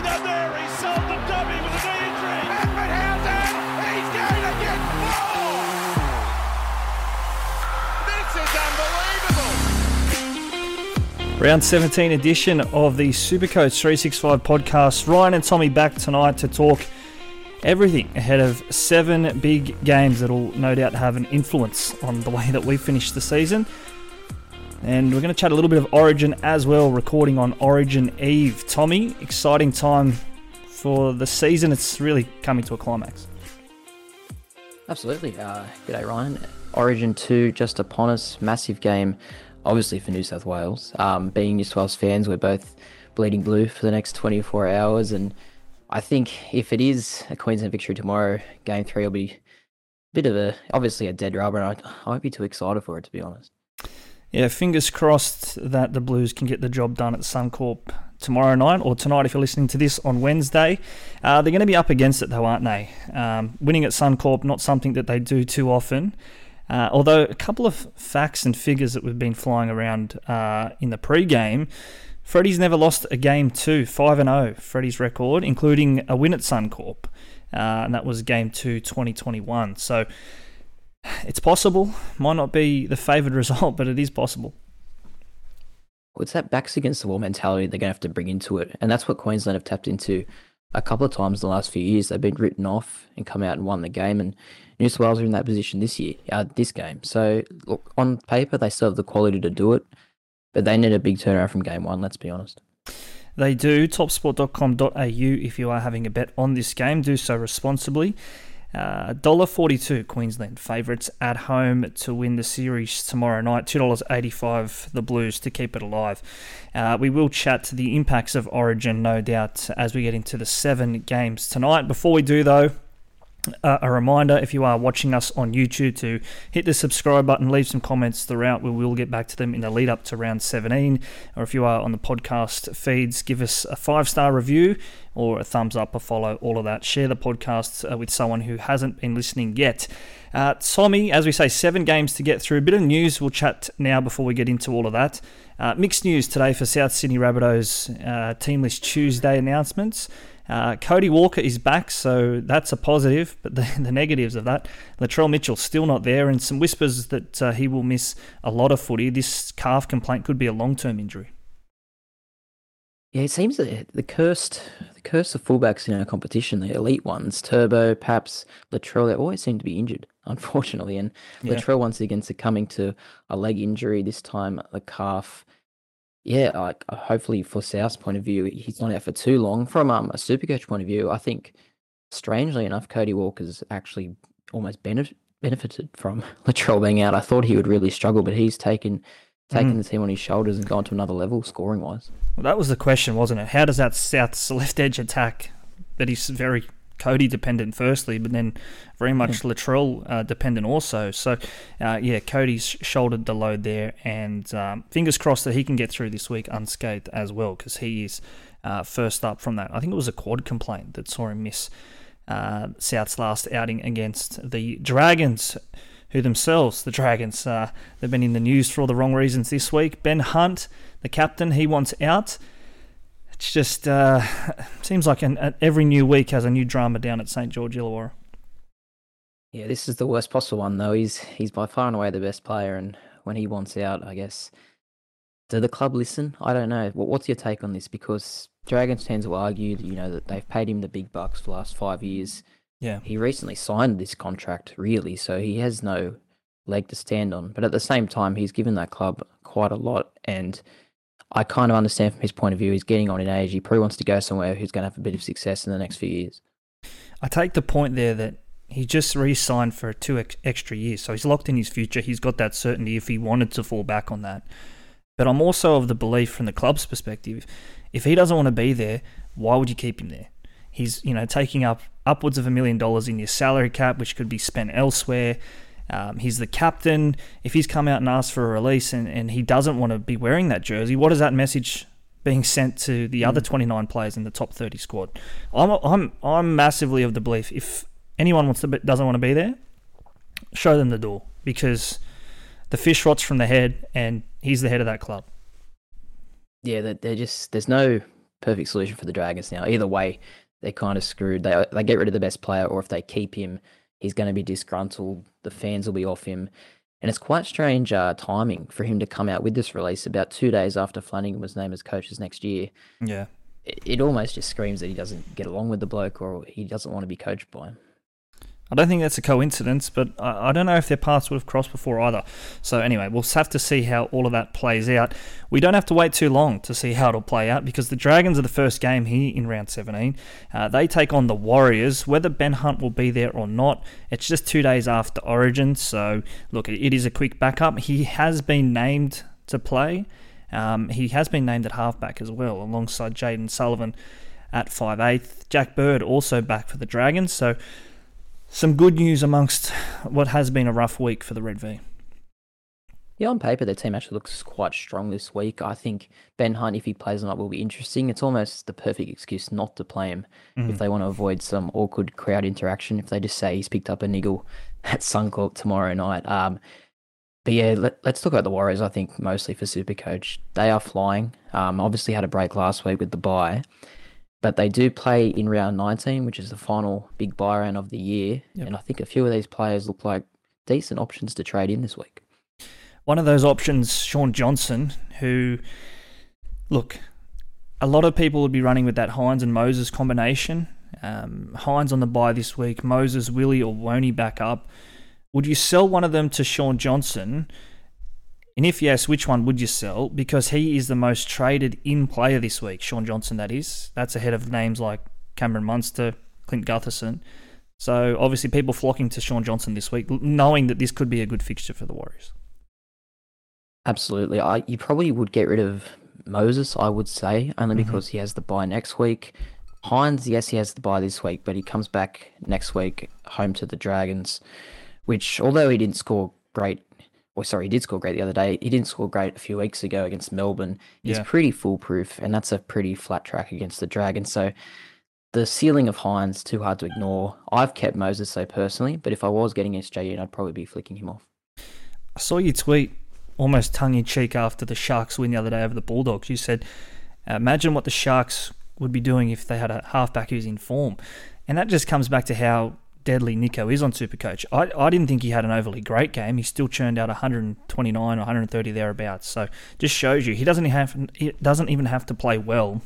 he done there? He sold the dummy with a knee injury. Attenhausen, he's going to oh! get more. This is unbelievable. Round 17 edition of the Supercoach 365 podcast. Ryan and Tommy back tonight to talk everything ahead of seven big games that'll no doubt have an influence on the way that we finish the season. And we're going to chat a little bit of Origin as well, recording on Origin Eve. Tommy, exciting time for the season. It's really coming to a climax. Absolutely. Uh, g'day, Ryan. Origin 2 just upon us. Massive game, obviously, for New South Wales. Um, being New South Wales fans, we're both bleeding blue for the next 24 hours. And I think if it is a Queensland victory tomorrow, game three will be a bit of a, obviously, a dead rubber. And I, I won't be too excited for it, to be honest. Yeah, fingers crossed that the Blues can get the job done at Suncorp tomorrow night or tonight if you're listening to this on Wednesday. Uh, they're going to be up against it though, aren't they? Um, winning at Suncorp, not something that they do too often. Uh, although a couple of facts and figures that we've been flying around uh, in the pre-game, Freddie's never lost a game two, 5 and 0, Freddie's record, including a win at Suncorp. Uh, and that was game two, 2021. So it's possible. Might not be the favoured result, but it is possible. Well, it's that backs against the wall mentality they're going to have to bring into it. And that's what Queensland have tapped into a couple of times in the last few years. They've been written off and come out and won the game. And New South Wales are in that position this year, uh, this game. So, look, on paper, they still have the quality to do it, but they need a big turnaround from game one, let's be honest. They do. Topsport.com.au if you are having a bet on this game, do so responsibly. Uh, $1.42 Queensland favourites at home to win the series tomorrow night. $2.85 the Blues to keep it alive. Uh, we will chat to the impacts of Origin, no doubt, as we get into the seven games tonight. Before we do, though, uh, a reminder if you are watching us on YouTube to hit the subscribe button, leave some comments throughout. We will get back to them in the lead up to round 17. Or if you are on the podcast feeds, give us a five star review or a thumbs up, a follow, all of that. Share the podcast uh, with someone who hasn't been listening yet. Uh, Tommy, as we say, seven games to get through. A bit of news we'll chat now before we get into all of that. Uh, mixed news today for South Sydney Rabbitohs uh, Team List Tuesday announcements. Uh, Cody Walker is back, so that's a positive. But the, the negatives of that, Latrell Mitchell still not there, and some whispers that uh, he will miss a lot of footy. This calf complaint could be a long term injury. Yeah, it seems that the cursed, the curse of fullbacks in our competition, the elite ones, Turbo, Paps, Latrell, they always seem to be injured, unfortunately. And yeah. Latrell once again succumbing to a leg injury, this time the calf yeah, like uh, hopefully for South's point of view, he's not out for too long. From um, a Supercoach point of view, I think strangely enough, Cody Walker's actually almost benefit, benefited from Latrell being out. I thought he would really struggle, but he's taken taken mm. the team on his shoulders and gone to another level scoring wise. Well, that was the question, wasn't it? How does that South's left edge attack that he's very Cody dependent firstly, but then very much yeah. Latrell uh, dependent also. So, uh, yeah, Cody's shouldered the load there, and um, fingers crossed that he can get through this week unscathed as well, because he is uh, first up from that. I think it was a quad complaint that saw him miss uh, South's last outing against the Dragons. Who themselves, the Dragons, uh, they've been in the news for all the wrong reasons this week. Ben Hunt, the captain, he wants out. It's just uh, seems like an, an, every new week has a new drama down at St George Illawarra. Yeah, this is the worst possible one though. He's he's by far and away the best player, and when he wants out, I guess. Do the club listen? I don't know. What's your take on this? Because Dragons tend to argue, you know, that they've paid him the big bucks for the last five years. Yeah. He recently signed this contract, really, so he has no leg to stand on. But at the same time, he's given that club quite a lot, and I kind of understand from his point of view. He's getting on in age. He probably wants to go somewhere who's going to have a bit of success in the next few years. I take the point there that he just re-signed for two ex- extra years, so he's locked in his future. He's got that certainty if he wanted to fall back on that. But I'm also of the belief from the club's perspective, if he doesn't want to be there, why would you keep him there? He's you know taking up upwards of a million dollars in your salary cap, which could be spent elsewhere. Um, he's the captain. If he's come out and asked for a release and, and he doesn't want to be wearing that jersey, what is that message being sent to the mm. other 29 players in the top 30 squad? I'm, I'm, I'm massively of the belief if anyone wants to doesn't want to be there, show them the door because the fish rots from the head and he's the head of that club. Yeah, they're just there's no perfect solution for the Dragons now. Either way, they're kind of screwed. They they get rid of the best player, or if they keep him, he's going to be disgruntled. The fans will be off him. And it's quite strange uh, timing for him to come out with this release about two days after Flanagan was named as coaches next year. Yeah. It, it almost just screams that he doesn't get along with the bloke or he doesn't want to be coached by him. I don't think that's a coincidence, but I, I, don't know if their paths would have crossed before either. So, anyway, we'll have to see how all of that plays out. We don't have to wait too long to see how it'll play out because the Dragons are the first game here in round 17. Uh, they take on the Warriors. Whether Ben Hunt will be there or not, it's just two days after Origin. So, look, it is a quick backup. He has been named to play. Um, he has been named at halfback as well, alongside Jayden Sullivan at 5'8. Jack Bird also back for the Dragons. So, some good news amongst what has been a rough week for the Red V. Yeah, on paper, their team actually looks quite strong this week. I think Ben Hunt, if he plays or not, will be interesting. It's almost the perfect excuse not to play him mm-hmm. if they want to avoid some awkward crowd interaction. If they just say he's picked up a niggle at Suncorp tomorrow night. Um, but yeah, let, us talk about the Warriors. I think mostly for Supercoach, they are flying. Um, obviously had a break last week with the bye, but they do play in round 19, which is the final big bye round of the year. Yep. And I think a few of these players look like decent options to trade in this week. One of those options, Shaun Johnson, who, look, a lot of people would be running with that Hynes and Moses combination. Um, Hynes on the bye this week, Moses, Willie, or Woney back up. Would you sell one of them to Shaun Johnson? And if yes, which one would you sell? Because he is the most traded in player this week, Shaun Johnson, that is. That's ahead of names like Cameron Munster, Clint Gutherson. So obviously, people flocking to Shaun Johnson this week, knowing that this could be a good fixture for the Warriors. Absolutely. I, you probably would get rid of Moses, I would say, only mm-hmm. because he has the bye next week. Hynes, yes, he has the bye this week, but he comes back next week home to the Dragons, which, although he didn't score great well, sorry, he did score great the other day. He didn't score great a few weeks ago against Melbourne. He's yeah. pretty foolproof, and that's a pretty flat track against the Dragons. So the ceiling of Hynes too hard to ignore. I've kept Moses so personally, but if I was getting SJ in, I'd probably be flicking him off. I saw you tweet almost tongue in cheek after the Sharks win the other day over the Bulldogs. You said, uh, "Imagine what the Sharks would be doing if they had a halfback who's in form," and that just comes back to how deadly Nicho is on Supercoach. I, I didn't think he had an overly great game. He still churned out 129 or 130 thereabouts. So just shows you he doesn't have he doesn't even have to play well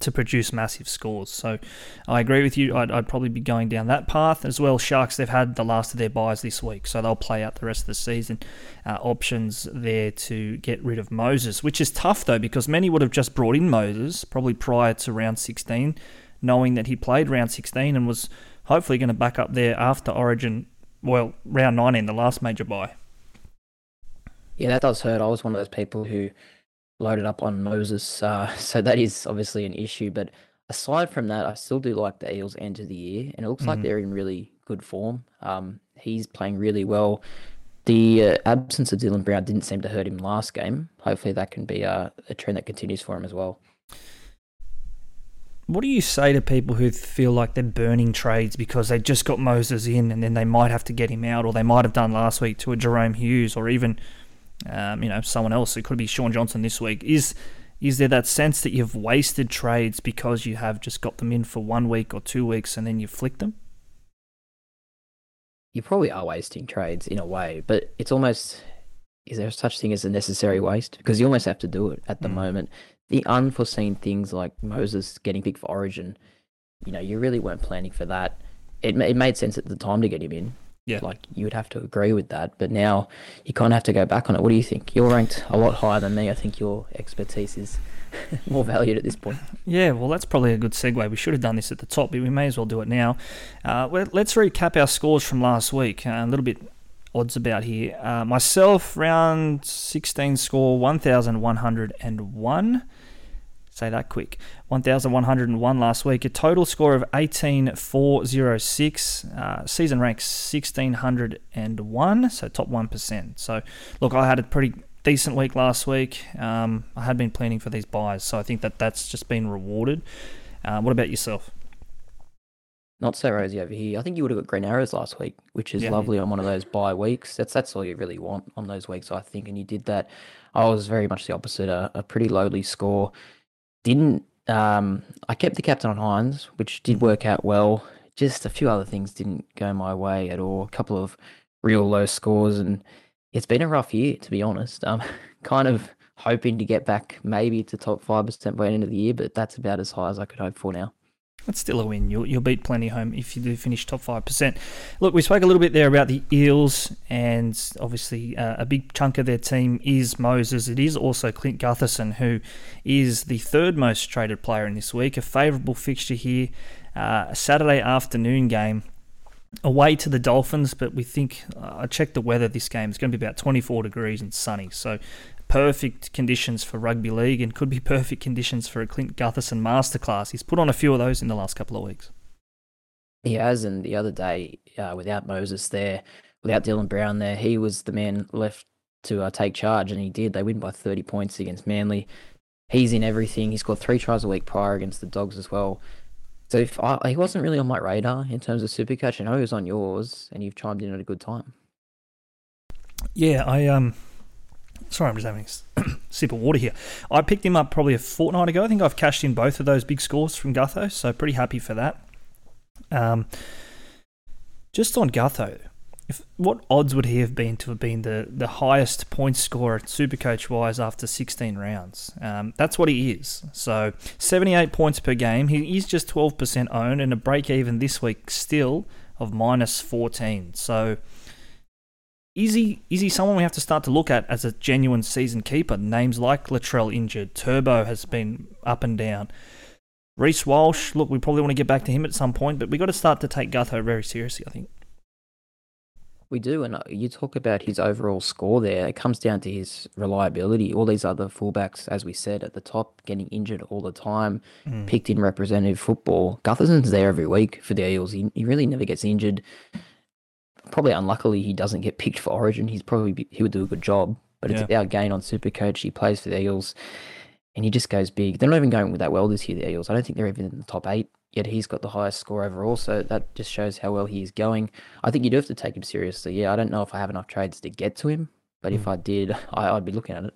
to produce massive scores. So I agree with you. I'd, I'd, probably be going down that path as well. Sharks they've had the last of their byes this week, so they'll play out the rest of the season. Uh, options there to get rid of Moses, which is tough though because many would have just brought in Moses probably prior to round 16, knowing that he played round 16 and was hopefully going to back up there after Origin, well, round 19, the last major bye. Yeah, that does hurt. I was one of those people who loaded up on Moses, uh, so that is obviously an issue. But aside from that, I still do like the Eels end of the year, and it looks mm-hmm. like they're in really good form. Um, he's playing really well. The uh, absence of Dylan Brown didn't seem to hurt him last game. Hopefully, that can be a, a trend that continues for him as well. What do you say to people who feel like they're burning trades because they just got Moses in and then they might have to get him out, or they might have done last week to a Jahrome Hughes, or even um, you know someone else? It could be Shaun Johnson this week. Is is there that sense that you've wasted trades because you have just got them in for one week or two weeks and then you flick them? You probably are wasting trades in a way, but it's almost is there such thing as a necessary waste? Because you almost have to do it at the mm. moment the unforeseen things like Moses getting picked for Origin, you know, you really weren't planning for that. It it made sense at the time to get him in. Yeah. Like you would have to agree with that, but now you kind of have to go back on it. What do you think? You're ranked a lot higher than me. I think your expertise is more valued at this point. Yeah, well, that's probably a good segue. We should have done this at the top, but we may as well do it now. Uh, let's recap our scores from last week. Uh, a little bit odds about here. Uh, myself, round 16 score 1,101. Say that quick. 1,101 last week. A total score of 18,406. Uh, season rank 1,601. So top 1%. So, look, I had a pretty decent week last week. Um, I had been planning for these byes. So I think that that's just been rewarded. Uh, what about yourself? Not so rosy over here. I think you would have got green arrows last week, which is yeah. lovely on one of those bye weeks. That's that's all you really want on those weeks, I think. And you did that. I was very much the opposite. A, a pretty lowly score. Didn't Um, I kept the captain on Hynes, which did work out well. Just a few other things didn't go my way at all. A couple of real low scores, and it's been a rough year to be honest. Um, kind of hoping to get back maybe to top five percent by the end of the year, but that's about as high as I could hope for now. That's still a win. You'll, you'll beat plenty home if you do finish top 5%. Look, we spoke a little bit there about the Eels, and obviously uh, a big chunk of their team is Moses. It is also Clint Gutherson, who is the third most traded player in this week. A favourable fixture here, uh, a Saturday afternoon game away to the Dolphins, but we think uh, I checked the weather. This game is going to be about 24 degrees and sunny, so perfect conditions for rugby league and could be perfect conditions for a Clint Gutherson masterclass. He's put on a few of those in the last couple of weeks. He has, and the other day, uh, without Moses there, without Dylan Brown there, he was the man left to uh, take charge, and he did. They win by 30 points against Manly. He's in everything. He scored three tries a week prior against the Dogs as well. So if I, he wasn't really on my radar in terms of Supercoach, I know he was on yours, and you've chimed in at a good time. Yeah, I um, Sorry, I'm just having a sip of water here. I picked him up probably a fortnight ago. I think I've cashed in both of those big scores from Gutho, so pretty happy for that. Um, just on Gutho, if what odds would he have been to have been the, the highest point scorer Supercoach wise after 16 rounds? Um, that's what he is. So 78 points per game. He is just 12% owned and a break even this week still of minus 14. So is he is he someone we have to start to look at as a genuine season keeper? Names like Latrell injured, Turbo has been up and down. Reece Walsh, look, we probably want to get back to him at some point, but we got to start to take Gutho very seriously, I think. We do, and uh, you talk about his overall score there. It comes down to his reliability. All these other fullbacks, as we said at the top, getting injured all the time, mm. picked in representative football. Gutherson's there every week for the Eels. He, he really never gets injured probably unluckily he doesn't get picked for Origin. He's probably be, he would do a good job, but it's yeah. our gain on Super Coach. He plays for the Eagles, and he just goes big. They're not even going with that well this year. The Eagles. I don't think they're even in the top eight. Yet he's got the highest score overall, so that just shows how well he is going. I think you do have to take him seriously. Yeah, I don't know if I have enough trades to get to him, but mm. if hmm. I did, I, I'd be looking at it.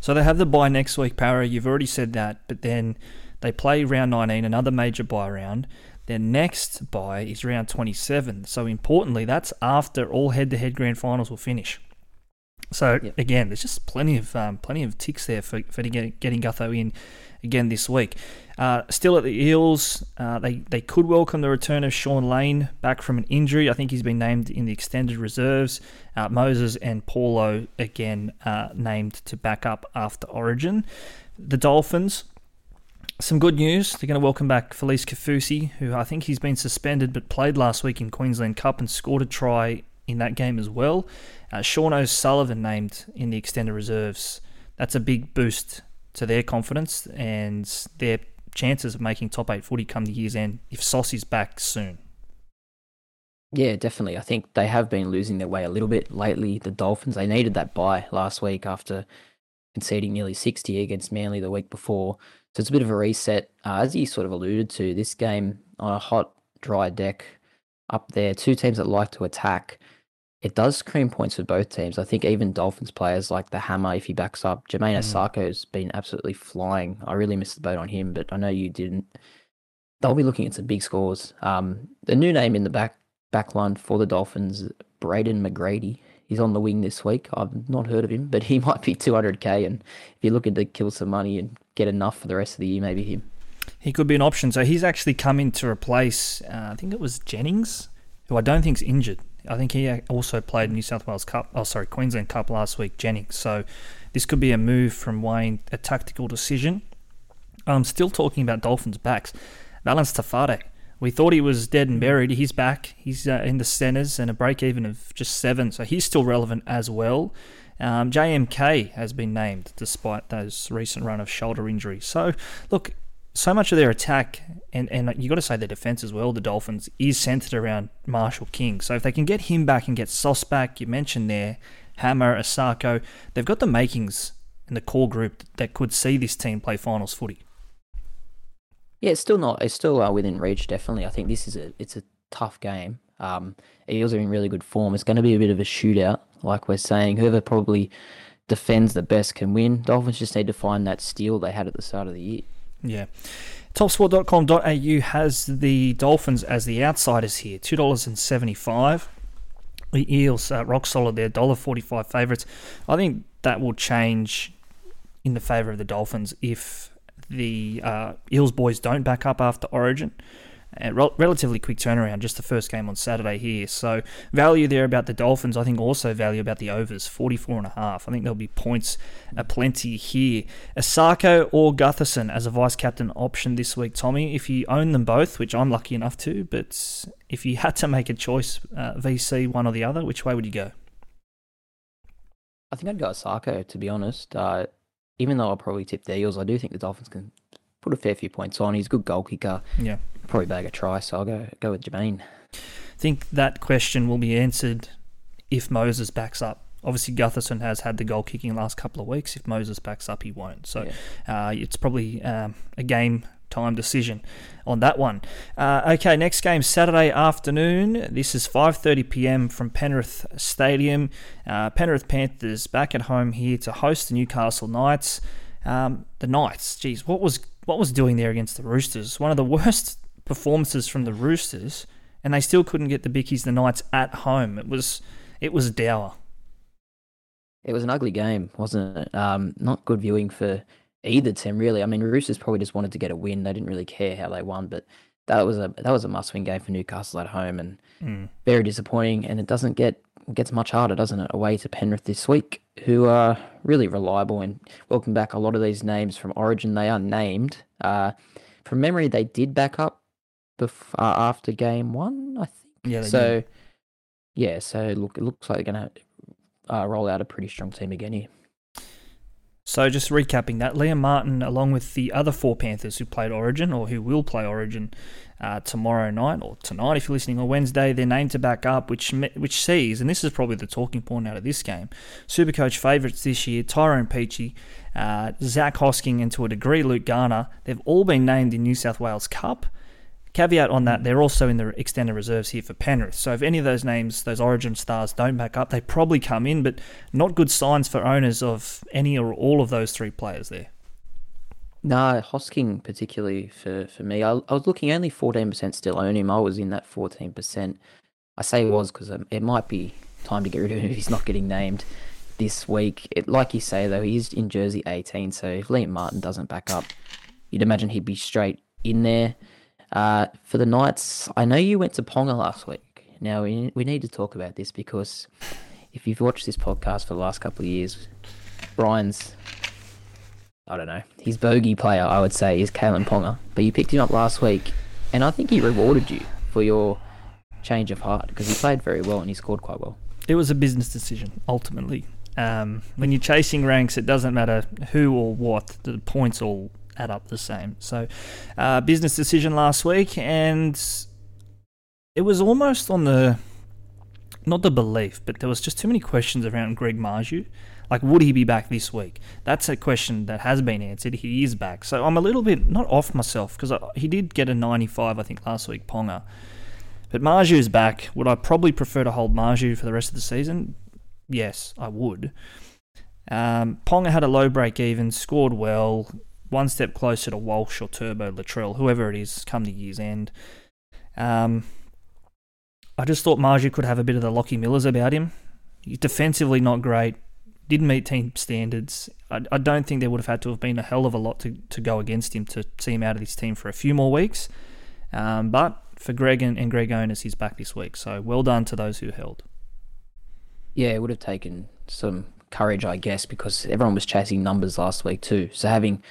So they have the bye next week, Para. You've already said that, but then they play round 19, another major bye round. Their next bye is round 27. So importantly, that's after all head-to-head grand finals will finish. So yep. again, there's just plenty of um, plenty of ticks there for for getting getting Gutho in again this week. Uh, still at the Eels, uh, they they could welcome the return of Shaun Lane back from an injury. I think he's been named in the extended reserves. Uh, Moses and Paulo again uh, named to back up after Origin. The Dolphins, some good news. They're going to welcome back Felise Kaufusi, who I think he's been suspended but played last week in Queensland Cup and scored a try in that game as well. Uh, Sean O'Sullivan named in the extended reserves. That's a big boost to their confidence and their chances of making top eight footy come the year's end if Saucy's back soon. Yeah, definitely. I think they have been losing their way a little bit lately. The Dolphins, they needed that bye last week after conceding nearly 60 against Manly the week before. So it's a bit of a reset. Uh, as you sort of alluded to, this game on a hot, dry deck up there, two teams that like to attack. It does scream points for both teams. I think even Dolphins players like the Hammer, if he backs up, Jamayne mm. Isaako's been absolutely flying. I really missed the boat on him, but I know you didn't. They'll be looking at some big scores. Um, the new name in the back back line for the Dolphins, Braden McGrady. He's on the wing this week. I've not heard of him, but he might be 200k. And if you're looking to kill some money and get enough for the rest of the year, maybe him. He could be an option. So he's actually come in to replace, uh, I think it was Jennings, who I don't think's injured. I think he also played New South Wales Cup, oh sorry, Queensland Cup last week, Jennings. So this could be a move from Wayne, a tactical decision. I'm still talking about Dolphins backs. Valence Tafade. We thought he was dead and buried. He's back. He's uh, in the centres and a break even of just seven. So he's still relevant as well. Um, JMK has been named despite those recent run of shoulder injuries. So, look, so much of their attack, and, and you got to say their defense as well, the Dolphins, is centered around Marshall King. So if they can get him back and get Sauce back, you mentioned there, Hammer, Isaako, they've got the makings in the core group that could see this team play finals footy. Yeah, it's still not. It's still uh, within reach. Definitely, I think this is a. It's a tough game. Um, Eels are in really good form. It's going to be a bit of a shootout, like we're saying. Whoever probably defends the best can win. Dolphins just need to find that steal they had at the start of the year. Yeah. Topsport.com.au has the Dolphins as the outsiders here, two dollars and seventy-five. The Eels uh, rock solid there, dollar forty-five favourites. I think that will change in the favour of the Dolphins if the uh, Eels boys don't back up after Origin. Uh, rel- relatively quick turnaround, just the first game on Saturday here. So value there about the Dolphins. I think also value about the overs, 44 and a half. I think there'll be points aplenty here. Isaako or Gutherson as a vice captain option this week, Tommy. If you own them both, which I'm lucky enough to, but if you had to make a choice, uh, VC one or the other, which way would you go? I think I'd go Isaako, to be honest. Uh, even though I'll probably tip the Eels, I do think the Dolphins can put a fair few points on. He's a good goal kicker. Yeah. Probably bag a try, so I'll go go with Jamayne. I think that question will be answered if Moses backs up. Obviously, Gutherson has had the goal kicking last couple of weeks. If Moses backs up, he won't. So yeah. uh, it's probably um, a game time decision on that one. Uh, okay, next game Saturday afternoon. This is 5:30 p.m. from Penrith Stadium. Uh, Penrith Panthers back at home here to host the Newcastle Knights. Um, the Knights, geez, what was what was doing there against the Roosters? One of the worst performances from the Roosters, and they still couldn't get the Bickies, the Knights, at home. It was it was dour. It was an ugly game, wasn't it? Um, not good viewing for either team, really. I mean, Roosters probably just wanted to get a win. They didn't really care how they won, but that was a that was a must win game for Newcastle at home, and mm. very disappointing. And it doesn't get gets much harder, doesn't it? Away to Penrith this week, who are really reliable and welcome back a lot of these names from Origin. They are named. Uh, from memory, they did back up bef- uh, after game one, I think. Yeah. so, did. yeah. So look, it looks like they're gonna uh, roll out a pretty strong team again here. So just recapping that, Liam Martin, along with the other four Panthers who played Origin or who will play Origin uh, tomorrow night or tonight, if you're listening, or Wednesday, they're named to back up, which which sees, and this is probably the talking point out of this game, Supercoach favourites this year, Tyrone Peachey, uh, Zac Hosking, and to a degree Luke Garner. They've all been named in New South Wales Cup. Caveat on that, they're also in the extended reserves here for Penrith. So if any of those names, those Origin stars, don't back up, they probably come in, but not good signs for owners of any or all of those three players there. No, Hosking particularly for, for me. I, I was looking only 14% still own him. I was in that 14%. I say was because um, it might be time to get rid of him if he's not getting named this week. It, like you say, though, he's in jersey 18, so if Liam Martin doesn't back up, you'd imagine he'd be straight in there. Uh, for the Knights, I know you went to Ponga last week. Now, we, we need to talk about this because if you've watched this podcast for the last couple of years, Ryan's, I don't know, his bogey player, I would say, is Kalyn Ponga. But you picked him up last week, and I think he rewarded you for your change of heart because he played very well and he scored quite well. It was a business decision, ultimately. Um, when you're chasing ranks, it doesn't matter who or what, the points all add up the same. So, uh, business decision last week, and it was almost on the not the belief, but there was just too many questions around Greg Marzhew. Like, would he be back this week? That's a question that has been answered. He is back. So I'm a little bit not off myself because he did get a 95, I think, last week, Ponga. But Marzhew is back. Would I probably prefer to hold Marzhew for the rest of the season? Yes, I would. Um, Ponga had a low break even, scored well, one step closer to Walsh or Turbo Latrell, whoever it is, come the year's end. Um, I just thought Marzhew could have a bit of the Lachie Millers about him. He's defensively not great, didn't meet team standards. I, I don't think there would have had to have been a hell of a lot to, to go against him to see him out of this team for a few more weeks. Um, but for Greg and, and Greg owners, he's back this week. So well done to those who held. Yeah, it would have taken some courage, I guess, because everyone was chasing numbers last week too. So having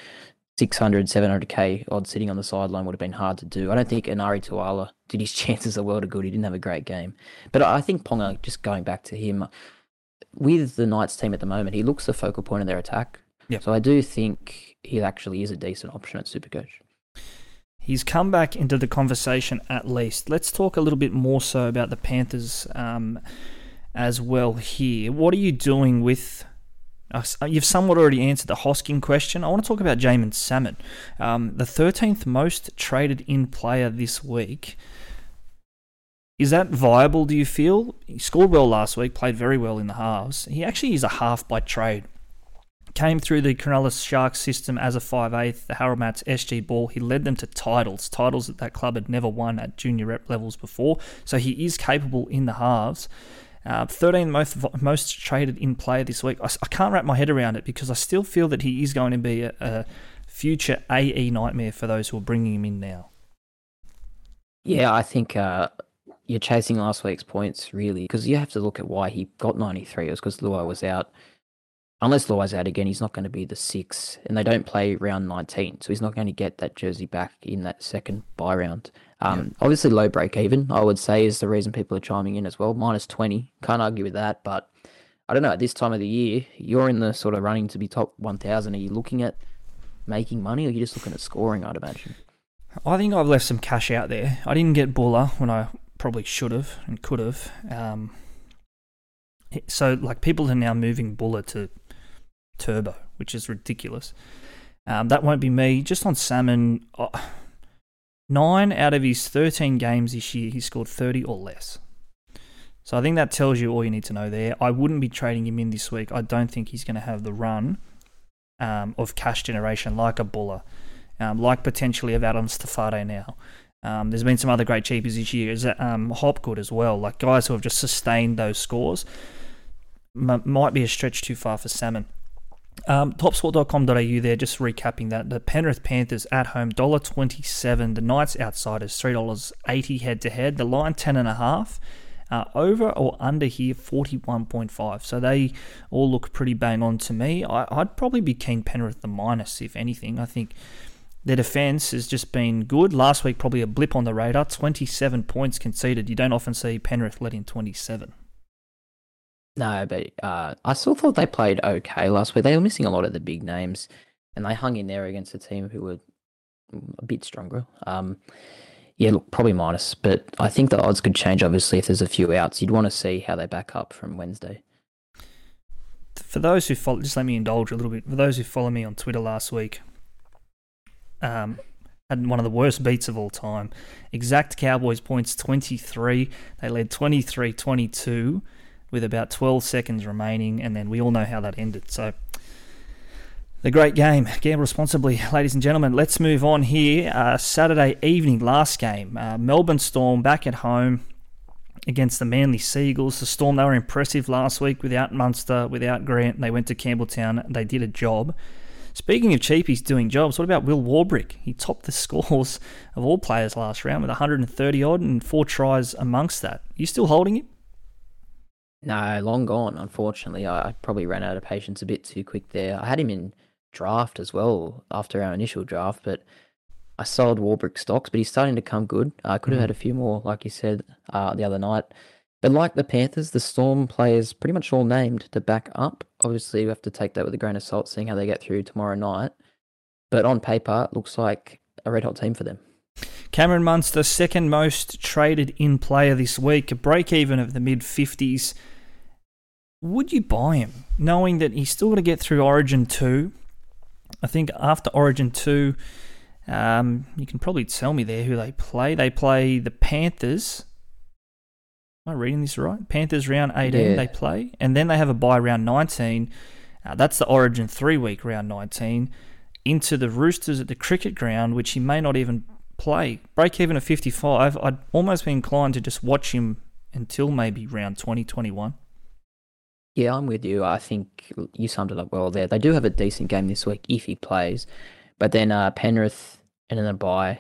600, 700k odd sitting on the sideline would have been hard to do. I don't think Enari Tuala did his chances a world of good. He didn't have a great game. But I think Ponga, just going back to him, with the Knights team at the moment, he looks the focal point of their attack. Yep. So I do think he actually is a decent option at Supercoach. He's come back into the conversation at least. Let's talk a little bit more so about the Panthers um, as well here. What are you doing with you've somewhat already answered the Hosking question. I want to talk about Jaeman Salmon, um, the 13th most traded in player this week. Is that viable, do you feel? He scored well last week, played very well in the halves. He actually is a half by trade. Came through the Cronulla Sharks system as a 5'8", the Harold SG ball. He led them to titles, titles that that club had never won at junior rep levels before. So he is capable in the halves. Uh, 13 most most traded in player this week. I, I, can't wrap my head around it because I still feel that he is going to be a, a future AE nightmare for those who are bringing him in now. Yeah, I think uh, you're chasing last week's points really because you have to look at why he got 93. It was because Luai was out. Unless Luai's out again, he's not going to be the six, and they don't play round 19, so he's not going to get that jersey back in that second buy round. Um, yeah. Obviously, low break even, I would say, is the reason people are chiming in as well. Minus 20, can't argue with that, but I don't know. At this time of the year, you're in the sort of running to be top 1,000. Are you looking at making money, or are you just looking at scoring? I'd imagine. I think I've left some cash out there. I didn't get Bula when I probably should have and could have. Um, so, like, people are now moving Bula to Turbo, which is ridiculous. Um, that won't be me. Just on Salmon, oh, nine out of his 13 games this year, he scored 30 or less. So I think that tells you all you need to know there. I wouldn't be trading him in this week. I don't think he's going to have the run um, of cash generation like a Bula um, like potentially of Adam Stafade now. Um, there's been some other great cheapies this year. Is um, Hopgood as well? Like guys who have just sustained those scores. M- might be a stretch too far for Salmon. Um, topsport.com.au there, just recapping that. The Penrith Panthers at home, $1.27. The Knights Outsiders, $3.80 head to head. The line, 10.5. Uh, over or under here, 41.5. So they all look pretty bang on to me. I, would probably be keen Penrith the minus, if anything. I think their defence has just been good. Last week, probably a blip on the radar. 27 points conceded. You don't often see Penrith letting 27. No, but uh, I still thought they played okay last week. They were missing a lot of the big names, and they hung in there against a team who were a bit stronger. Um, yeah, look, probably minus, but I think the odds could change. Obviously, if there's a few outs, you'd want to see how they back up from Wednesday. For those who follow, just let me indulge a little bit. For those who follow me on Twitter last week, um, had one of the worst beats of all time. Exact Cowboys points 23. They led 23 22 with about 12 seconds remaining, and then we all know how that ended. So, the great game. Gamble responsibly, ladies and gentlemen. Let's move on here. Uh, Saturday evening, last game. Uh, Melbourne Storm back at home against the Manly Sea Eagles. The Storm, they were impressive last week without Munster, without Grant. They went to Campbelltown. They did a job. Speaking of cheapies doing jobs, what about Will Warbrick? He topped the scores of all players last round with 130 odd and four tries amongst that. You still holding him? No, long gone, unfortunately. I probably ran out of patience a bit too quick there. I had him in draft as well after our initial draft, but I sold Warbrick stocks, but he's starting to come good. I could have mm. had a few more, like you said, uh, the other night. But like the Panthers, the Storm players pretty much all named to back up. Obviously, we have to take that with a grain of salt, seeing how they get through tomorrow night. But on paper, it looks like a red hot team for them. Cameron Munster, second most traded in player this week, a break even of the mid 50s. Would you buy him, knowing that he's still got to get through Origin 2? I think after Origin 2, um, you can probably tell me there who they play. They play the Panthers Am I reading this right? Panthers round 18 yeah. they play, and then they have a bye round 19. Uh, that's the Origin three week round 19 into the Roosters at the cricket ground, which he may not even play. Break even at 55. I'd almost be inclined to just watch him until maybe round 2021. Yeah, I'm with you. I think you summed it up well there. They do have a decent game this week if he plays, but then uh, Penrith and then a bye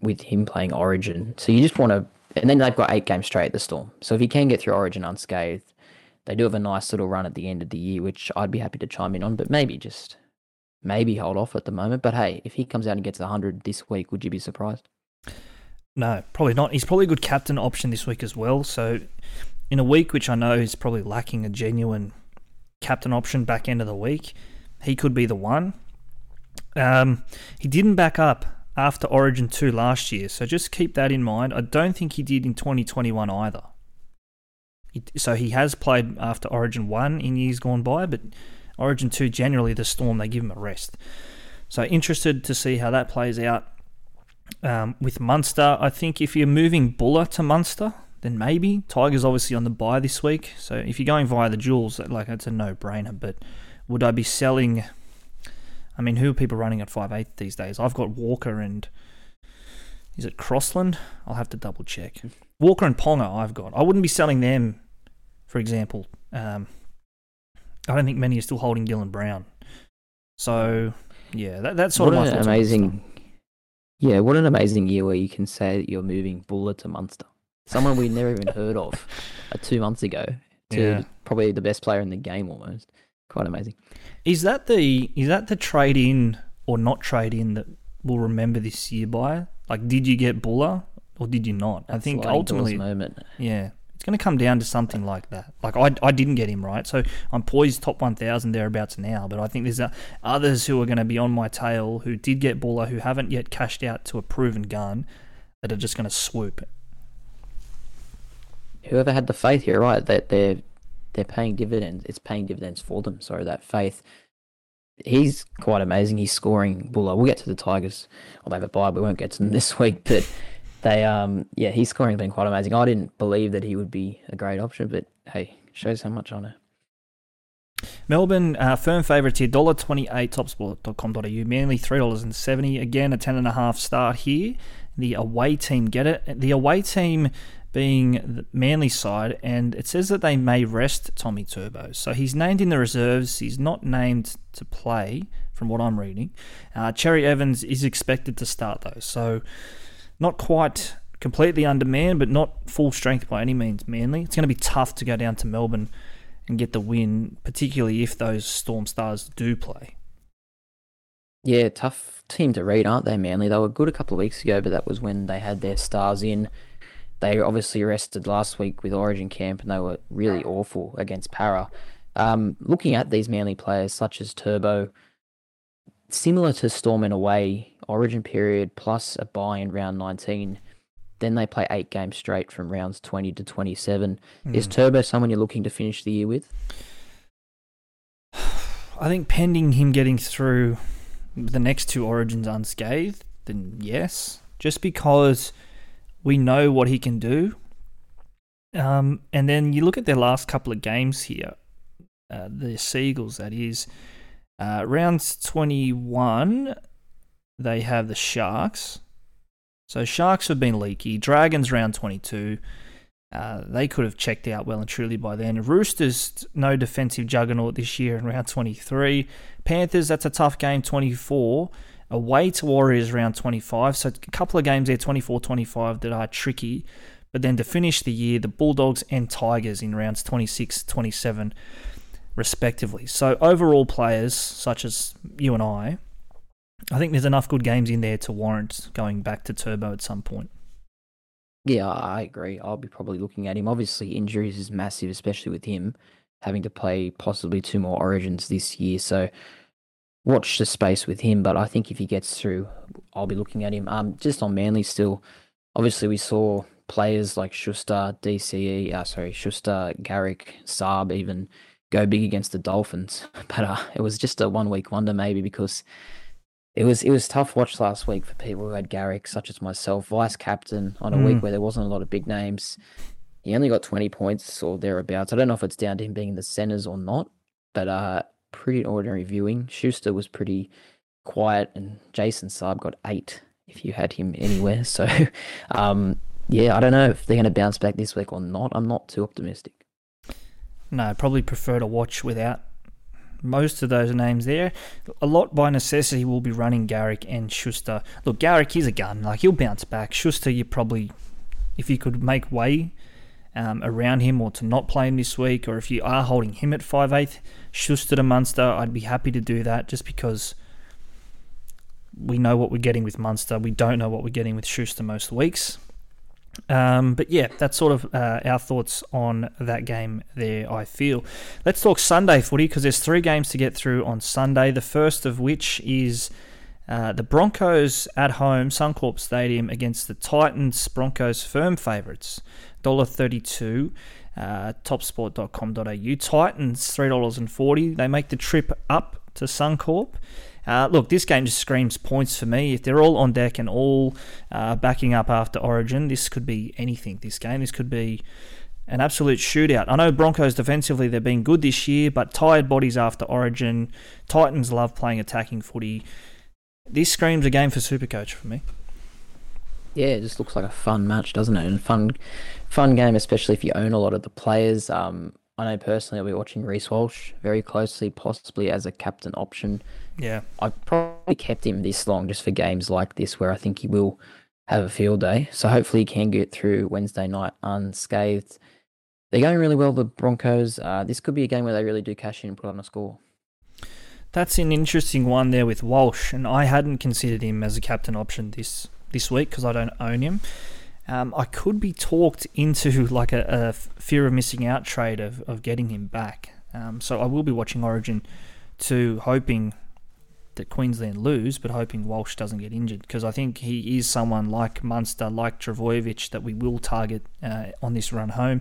with him playing Origin. So you just want to and then they've got eight games straight at the Storm. So if he can get through Origin unscathed, they do have a nice little run at the end of the year, which I'd be happy to chime in on. But maybe just maybe hold off at the moment. But hey, if he comes out and gets 100 this week, would you be surprised? No, probably not. He's probably a good captain option this week as well. So in a week which I know is probably lacking a genuine captain option back end of the week, he could be the one. Um, he didn't back up after Origin 2 last year, so just keep that in mind. I don't think he did in 2021 either. So he has played after Origin 1 in years gone by, but Origin 2, generally, the Storm, they give him a rest. So interested to see how that plays out um, with Munster. I think if you're moving Bula to Munster, then maybe. Tiger's obviously on the bye this week, so if you're going via the jewels, like it's a no-brainer. But would I be selling? I mean, who are people running at five eight these days? I've got Walker and is it Crossland? I'll have to double check. Walker and Ponga, I've got. I wouldn't be selling them, for example. Um, I don't think many are still holding Dylan Brown. So yeah, that, that's sort what of an amazing. Yeah, what an amazing year where you can say that you're moving Bula to Munster. Someone we never even heard of uh, two months ago to Yeah. probably the best player in the game almost. Quite amazing. Is that the is that the trade in or not trade in that we'll remember this year by? Like, did you get Bula or did you not? I think ultimately, moment. yeah, it's going to come down to something like that. Like, I, I didn't get him right, so I'm poised top 1,000 thereabouts now. But I think there's uh, others who are going to be on my tail who did get Bula who haven't yet cashed out to a proven gun that are just going to swoop. Whoever had the faith here, right? That they're they're paying dividends. It's paying dividends for them. Sorry, that faith. He's quite amazing. He's scoring Bula. We'll get to the Tigers. Well, they have a bye. We won't get to them this week, but they um yeah, his scoring has been quite amazing. I didn't believe that he would be a great option, but hey, shows how much I know. Melbourne uh, firm favourites here, $1.28 topsport.com.au. Manly three dollars and seventy. Again, a 10.5 start here. The away team get it. The away team being the Manly side, and it says that they may rest Tommy Turbo. So he's named in the reserves. He's not named to play, from what I'm reading. Uh, Cherry Evans is expected to start, though. So not quite completely undermanned, but not full strength by any means, Manly. It's going to be tough to go down to Melbourne and get the win, particularly if those Storm Stars do play. Yeah, tough team to read, aren't they, Manly? They were good a couple of weeks ago, but that was when they had their stars in. They obviously rested last week with Origin camp, and they were really awful against Para. Um, looking at these Manly players, such as Turbo, similar to Storm in a way, Origin period plus a bye in round 19. Then they play eight games straight from rounds 20 to 27. Is Turbo someone you're looking to finish the year with? I think pending him getting through the next two Origins unscathed, then yes. Just because we know what he can do. Um, and then you look at their last couple of games here, uh, the Sea Eagles, that is. Uh, rounds 21, they have the Sharks. So Sharks have been leaky. Dragons round 22. Uh, they could have checked out well and truly by then. Roosters, no defensive juggernaut this year in round 23. Panthers, that's a tough game, 24. Away to Warriors round 25. So a couple of games there, 24 25, that are tricky. But then to finish the year, the Bulldogs and Tigers in rounds 26 27, respectively. So overall, players such as you and I, I think there's enough good games in there to warrant going back to Turbo at some point. Yeah, I agree. I'll be probably looking at him. Obviously, injuries is massive, especially with him having to play possibly two more Origins this year. So watch the space with him. But I think if he gets through, I'll be looking at him. Um, just on Manly still. Obviously, we saw players like Schuster, DCE, uh, sorry, Schuster, Garrick, Saab even go big against the Dolphins. But uh, it was just a one week wonder maybe because it was it was tough watch last week for people who had Garrick, such as myself, vice captain on a Mm. week where there wasn't a lot of big names. He only got twenty points or thereabouts. I don't know if it's down to him being in the centers or not, but uh, pretty ordinary viewing. Schuster was pretty quiet, and Jason Saab got eight if you had him anywhere. So, um, yeah, I don't know if they're going to bounce back this week or not. I'm not too optimistic. No, probably prefer to watch without most of those names there. A lot by necessity will be running Garrick and Schuster. Look, Garrick, he's a gun. Like, he'll bounce back. Schuster, you probably, if you could make way um, around him or to not play him this week, or if you are holding him at 5'8", Schuster to Munster, I'd be happy to do that just because we know what we're getting with Munster. We don't know what we're getting with Schuster most weeks. Um, but yeah, that's sort of uh, our thoughts on that game there, I feel. Let's talk Sunday footy because there's three games to get through on Sunday. The first of which is uh, the Broncos at home, Suncorp Stadium, against the Titans. Broncos firm favourites, $1.32. Uh, topsport.com.au. Titans, $3.40. They make the trip up to Suncorp. Uh, look, this game just screams points for me. If they're all on deck and all uh, backing up after Origin, this could be anything. This game, this could be an absolute shootout. I know Broncos defensively they've been good this year, but tired bodies after Origin. Titans love playing attacking footy. This screams a game for Supercoach for me. Yeah, it just looks like a fun match, doesn't it? And fun, fun game, especially if you own a lot of the players. Um, I know personally I'll be watching Reece Walsh very closely, possibly as a captain option. Yeah, I probably kept him this long just for games like this where I think he will have a field day. So hopefully he can get through Wednesday night unscathed. They're going really well, the Broncos. Uh, this could be a game where they really do cash in and put on a score. That's an interesting one there with Walsh, and I hadn't considered him as a captain option this this week because I don't own him. Um, I could be talked into like a, a, fear of missing out trade of, of getting him back. Um, so I will be watching Origin to hoping that Queensland lose, but hoping Walsh doesn't get injured because I think he is someone like Munster, like Trbojevic that we will target uh, on this run home.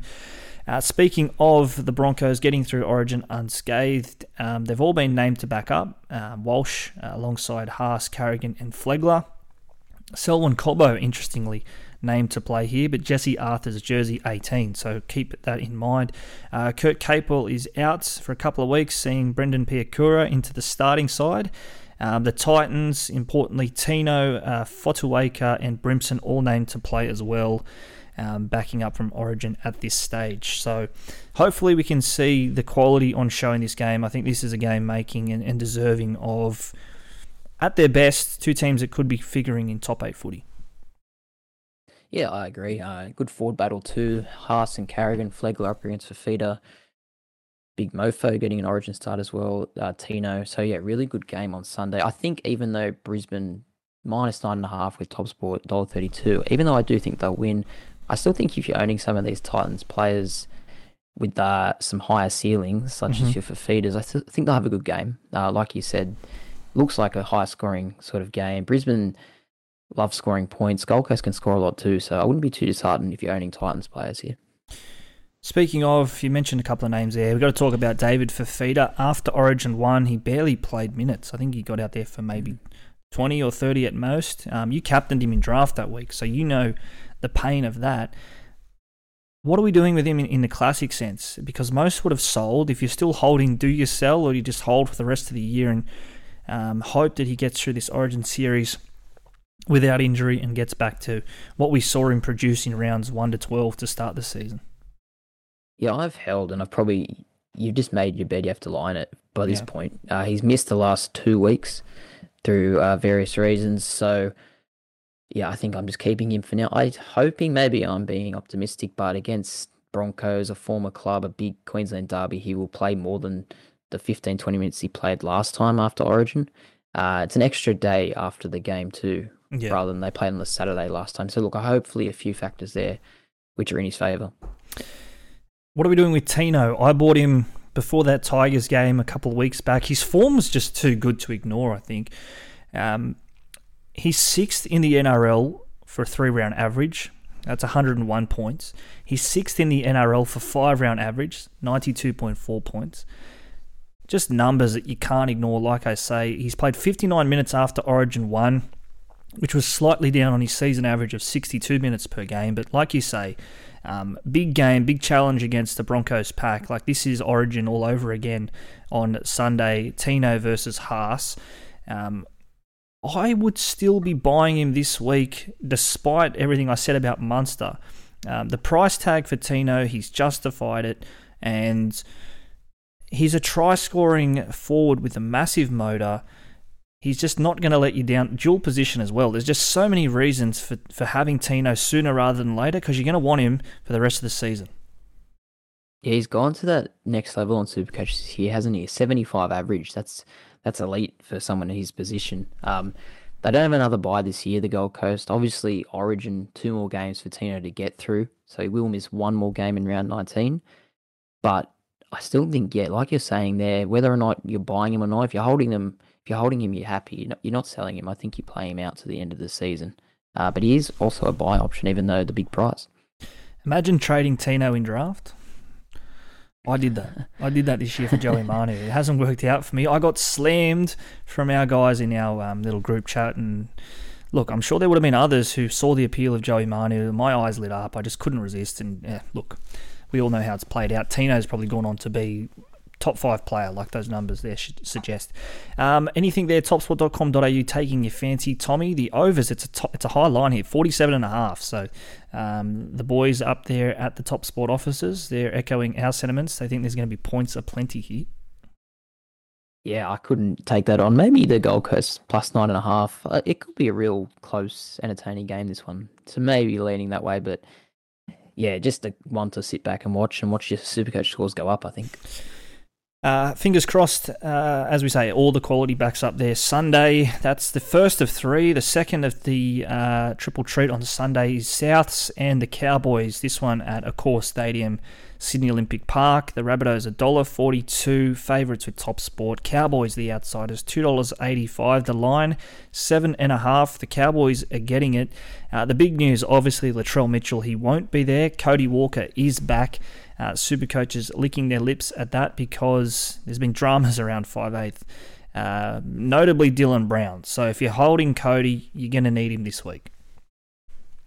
Uh, speaking of the Broncos getting through Origin unscathed, um, they've all been named to back up. Uh, Walsh uh, alongside Haas, Carrigan, and Flegler. Selwyn Cobbo, interestingly, named to play here, but Jesse Arthars jersey 18, so keep that in mind. Uh, Kurt Capewell is out for a couple of weeks, seeing Brendan Piakura into the starting side. Um, the Titans, importantly, Tino, uh, Fotuaika, and Brimson all named to play as well, um, backing up from Origin at this stage. So hopefully we can see the quality on show in this game. I think this is a game making and, and deserving of, at their best, two teams that could be figuring in top eight footy. Yeah, I agree. Uh, good forward battle too. Haas and Carrigan, Flegler up against Fifita. Big Mofo getting an origin start as well. Uh, Tino. So yeah, really good game on Sunday. I think even though Brisbane minus nine and a half with top sport dollar thirty two, even though I do think they'll win, I still think if you're owning some of these Titans players with uh, some higher ceilings, such mm-hmm. as your feeders, I th- think they'll have a good game. Uh, like you said, looks like a high scoring sort of game. Brisbane love scoring points. Gold Coast can score a lot too, so I wouldn't be too disheartened if you're owning Titans players here. Speaking of, you mentioned a couple of names there. We've got to talk about David Fifita. After Origin 1, he barely played minutes. I think he got out there for maybe 20 or 30 at most. Um, you captained him in draft that week, so you know the pain of that. What are we doing with him in, in the classic sense? Because most would have sold. If you're still holding, do you sell or do you just hold for the rest of the year and um, hope that he gets through this Origin series without injury and gets back to what we saw him produce in rounds 1 to 12 to start the season? Yeah, I've held, and I've probably you've just made your bed. You have to lie in it by this yeah. point. Uh, he's missed the last two weeks through uh, various reasons, so yeah, I think I'm just keeping him for now. I'm hoping maybe I'm being optimistic, but against Broncos, a former club, a big Queensland derby, he will play more than the 15, 20 minutes he played last time after Origin. Uh, it's an extra day after the game too, yeah. rather than they played on the Saturday last time. So look, hopefully a few factors there which are in his favour. What are we doing with Tino? I bought him before that Tigers game a couple of weeks back. His form was just too good to ignore, I think. Um, he's sixth in the NRL for a three round average. That's 101 points. He's sixth in the NRL for five round average, 92.4 points. Just numbers that you can't ignore, like I say. He's played 59 minutes after Origin 1, which was slightly down on his season average of 62 minutes per game. But like you say, um, big game, big challenge against the Broncos pack. Like this is Origin all over again on Sunday. Tino versus Haas. Um, I would still be buying him this week, despite everything I said about Munster. Um, the price tag for Tino, he's justified it, and he's a try scoring forward with a massive motor he's just not going to let you down. Dual position as well. There's just so many reasons for, for having Tino sooner rather than later because you're going to want him for the rest of the season. Yeah, he's gone to that next level on Supercoach this year, hasn't he? 75 average. That's that's elite for someone in his position. Um, they don't have another bye this year, the Gold Coast. Obviously, Origin, two more games for Tino to get through. So he will miss one more game in round 19. But I still think, yeah, like you're saying there, whether or not you're buying him or not, if you're holding them if you're holding him, you're happy. You're not, you're not selling him. I think you play him out to the end of the season. Uh, but he is also a buy option, even though the big price. Imagine trading Tino in draft. I did that. I did that this year for Joey Manu. It hasn't worked out for me. I got slammed from our guys in our um, little group chat, and look, I'm sure there would have been others who saw the appeal of Joey Manu. My eyes lit up. I just couldn't resist, and yeah, look, we all know how it's played out. Tino's probably gone on to be top five player, like those numbers there should suggest. Um, anything there, topsport.com.au taking your fancy. Tommy, the overs, it's a, top, it's a high line here, 47 and a half. So um, the boys up there at the top sport offices, they're echoing our sentiments. They think there's going to be points aplenty here. Yeah, I couldn't take that on. Maybe the Gold Coast plus nine and a half. Uh, it could be a real close, entertaining game. This one, so maybe leaning that way. But yeah, just a one to sit back and watch and watch your Supercoach scores go up. I think. Uh, fingers crossed, uh, as we say, all the quality backs up there. Sunday, that's the first of three. The second of the uh, triple treat on Sunday is Souths and the Cowboys. This one at Accor Stadium, Sydney Olympic Park. The Rabbitohs $1.42, favourites with Top Sport. Cowboys, the outsiders, $2.85. The line, 7.5. The Cowboys are getting it. Uh, the big news, obviously, Latrell Mitchell, he won't be there. Cody Walker is back. Uh, super coaches licking their lips at that because there's been dramas around 5'8", uh, notably Dylan Brown. So if you're holding Cody, you're going to need him this week.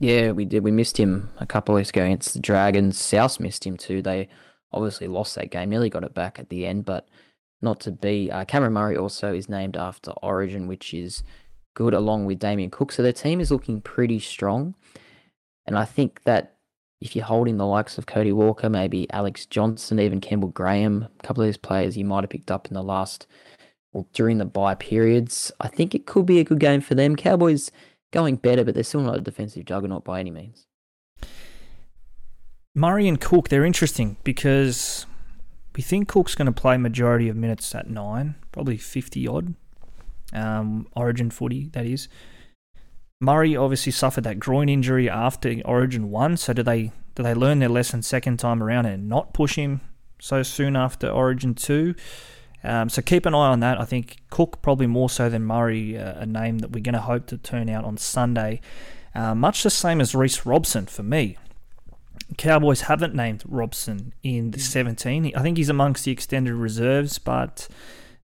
Yeah, we did. We missed him a couple of weeks ago against the Dragons. South missed him too. They obviously lost that game, nearly got it back at the end, but not to be. Uh, Cameron Murray also is named after Origin, which is good, along with Damien Cook. So their team is looking pretty strong. And I think that if you're holding the likes of Cody Walker, maybe Alex Johnston, even Campbell Graham, a couple of these players you might have picked up in the last, well, during the bye periods, I think it could be a good game for them. Cowboys going better, but they're still not a defensive juggernaut by any means. Murray and Cook, they're interesting because we think Cook's going to play majority of minutes at nine, probably 50 odd. Um, origin footy, that is. Murray obviously suffered that groin injury after Origin one. So did they do they learn their lesson second time around and not push him so soon after Origin two? Um, so keep an eye on that. I think Cook probably more so than Murray, uh, a name that we're going to hope to turn out on Sunday. Uh, much the same as Reece Robson for me. Cowboys haven't named Robson in the 17. I think he's amongst the extended reserves, but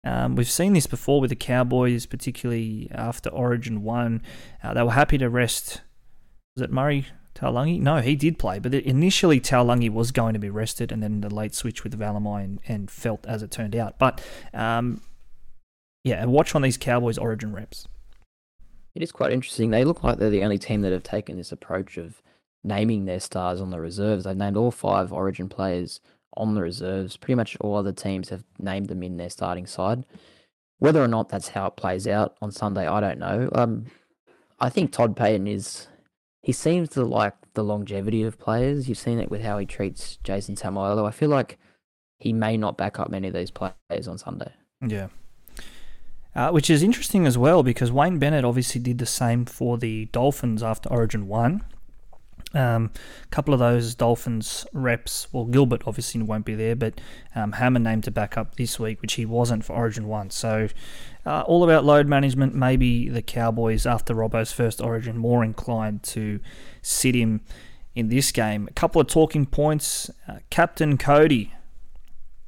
um, we've seen this before with the Cowboys, particularly after Origin 1. Uh, they were happy to rest. Was it Murray Taulagi? No, he did play, but initially Taulagi was going to be rested, and then the late switch with Valemei and, and Feldt as it turned out. But um, yeah, watch on these Cowboys Origin reps. It is quite interesting. They look like they're the only team that have taken this approach of naming their stars on the reserves. They've named all five Origin players on the reserves. Pretty much all other teams have named them in their starting side. Whether or not that's how it plays out on Sunday, I don't know. Um, I think Todd Payten is. He seems to like the longevity of players. You've seen it with how he treats Jason Taumalolo. I feel like he may not back up many of these players on Sunday. Yeah. Uh, which is interesting as well because Wayne Bennett obviously did the same for the Dolphins after Origin 1. Um, a couple of those Dolphins reps, well, Gilbert obviously won't be there, but um, Hammer named to back up this week, which he wasn't for Origin 1. So, uh, all about load management. Maybe the Cowboys, after Robbo's first Origin, more inclined to sit him in this game. A couple of talking points. Uh, Captain Cody,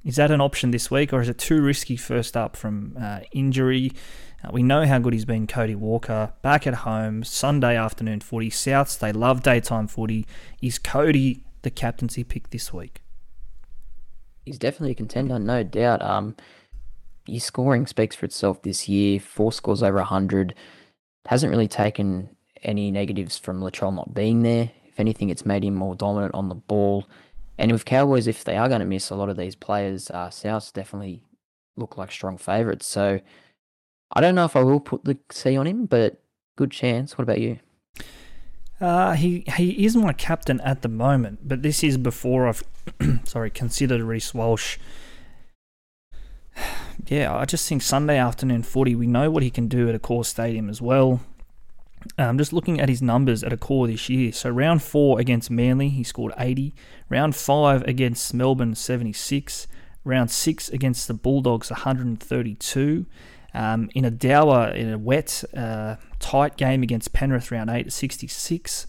is that an option this week, or is it too risky first up from uh, injury? Uh, we know how good he's been, Cody Walker. Back at home, Sunday afternoon footy. Souths, they love daytime footy. Is Cody the captaincy pick this week? He's definitely a contender, no doubt. Um, his scoring speaks for itself this year. Four scores over 100. Hasn't really taken any negatives from Latrell not being there. If anything, it's made him more dominant on the ball. And with Cowboys, if they are going to miss a lot of these players, uh, Souths definitely look like strong favourites. So I don't know if I will put the C on him, but good chance. What about you? Uh, he he is my captain at the moment, but this is before I've sorry considered Reece Walsh. Yeah, I just think Sunday afternoon footy. We know what he can do at Accor Stadium as well. I'm um, just looking at his numbers at Accor this year. So round four against Manly, he scored 80. Round five against Melbourne, 76. Round six against the Bulldogs, 132. Um, in a dour, in a wet, uh, tight game against Penrith round 8 66.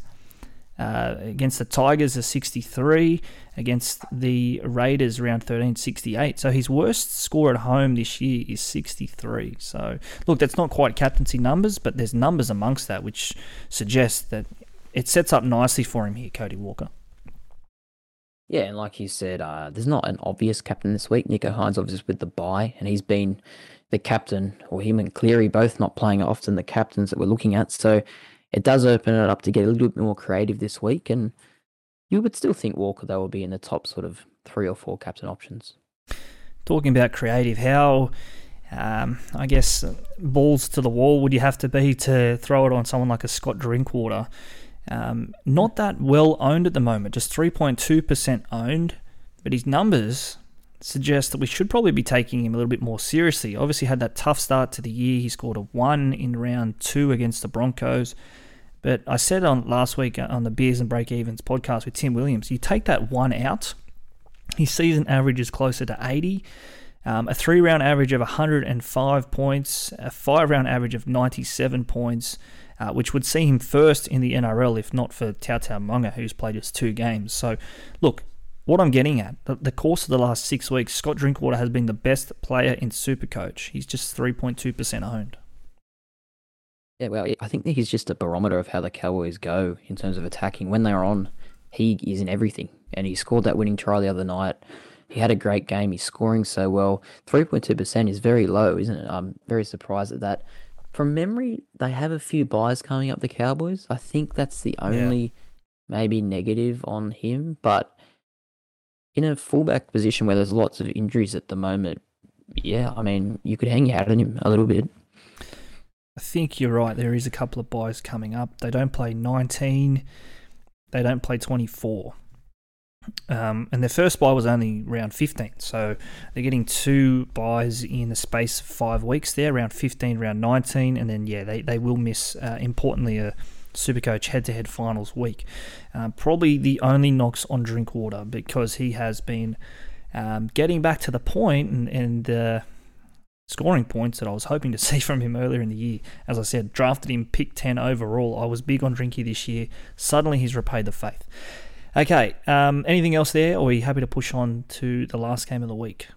Uh, against the Tigers a 63, against the Raiders round 13 68. So his worst score at home this year is 63. So look, that's not quite captaincy numbers, but there's numbers amongst that which suggest that it sets up nicely for him here, Cody Walker. Yeah, and like you said, uh, there's not an obvious captain this week. Nicho Hynes obviously with the bye, and he's been the captain, or him and Cleary both not playing often the captains that we're looking at. So it does open it up to get a little bit more creative this week, and you would still think Walker though will be in the top sort of three or four captain options. Talking about creative, how um, I guess balls to the wall would you have to be to throw it on someone like a Scott Drinkwater? Um, not that well owned at the moment, just 3.2% owned, but his numbers suggest that we should probably be taking him a little bit more seriously. Obviously, had that tough start to the year. He scored a one in round two against the Broncos. But I said on last week on the Beers and Break Evens podcast with Tim Williams, you take that one out, his season average is closer to 80. Um, a three round average of 105 points, a five round average of 97 points, uh, which would see him first in the NRL if not for Tautau Moga, who's played just two games. So, look, what I'm getting at, the, the course of the last six weeks, Scott Drinkwater has been the best player in Supercoach. He's just 3.2% owned. Yeah, well, I think he's just a barometer of how the Cowboys go in terms of attacking. When they're on, he is in everything. And he scored that winning try the other night. He had a great game. He's scoring so well. 3.2% is very low, isn't it? I'm very surprised at that. From memory, they have a few byes coming up, the Cowboys. I think that's the only yeah. maybe negative on him. But in a fullback position where there's lots of injuries at the moment, yeah, I mean, you could hang out on him a little bit. I think you're right. There is a couple of byes coming up. They don't play 19, they don't play 24. Um, and their first bye was only round 15. So they're getting two byes in the space of five weeks there, round 15, round 19. And then, yeah, they, they will miss, uh, importantly, a Supercoach head to head finals week. Uh, probably the only knocks on Drinkwater because he has been um, getting back to the point and, uh, scoring points that I was hoping to see from him earlier in the year. As I said, drafted him pick 10 overall. I was big on Drinky this year. Suddenly he's repaid the faith. Okay, um, anything else there, or are you happy to push on to the last game of the week?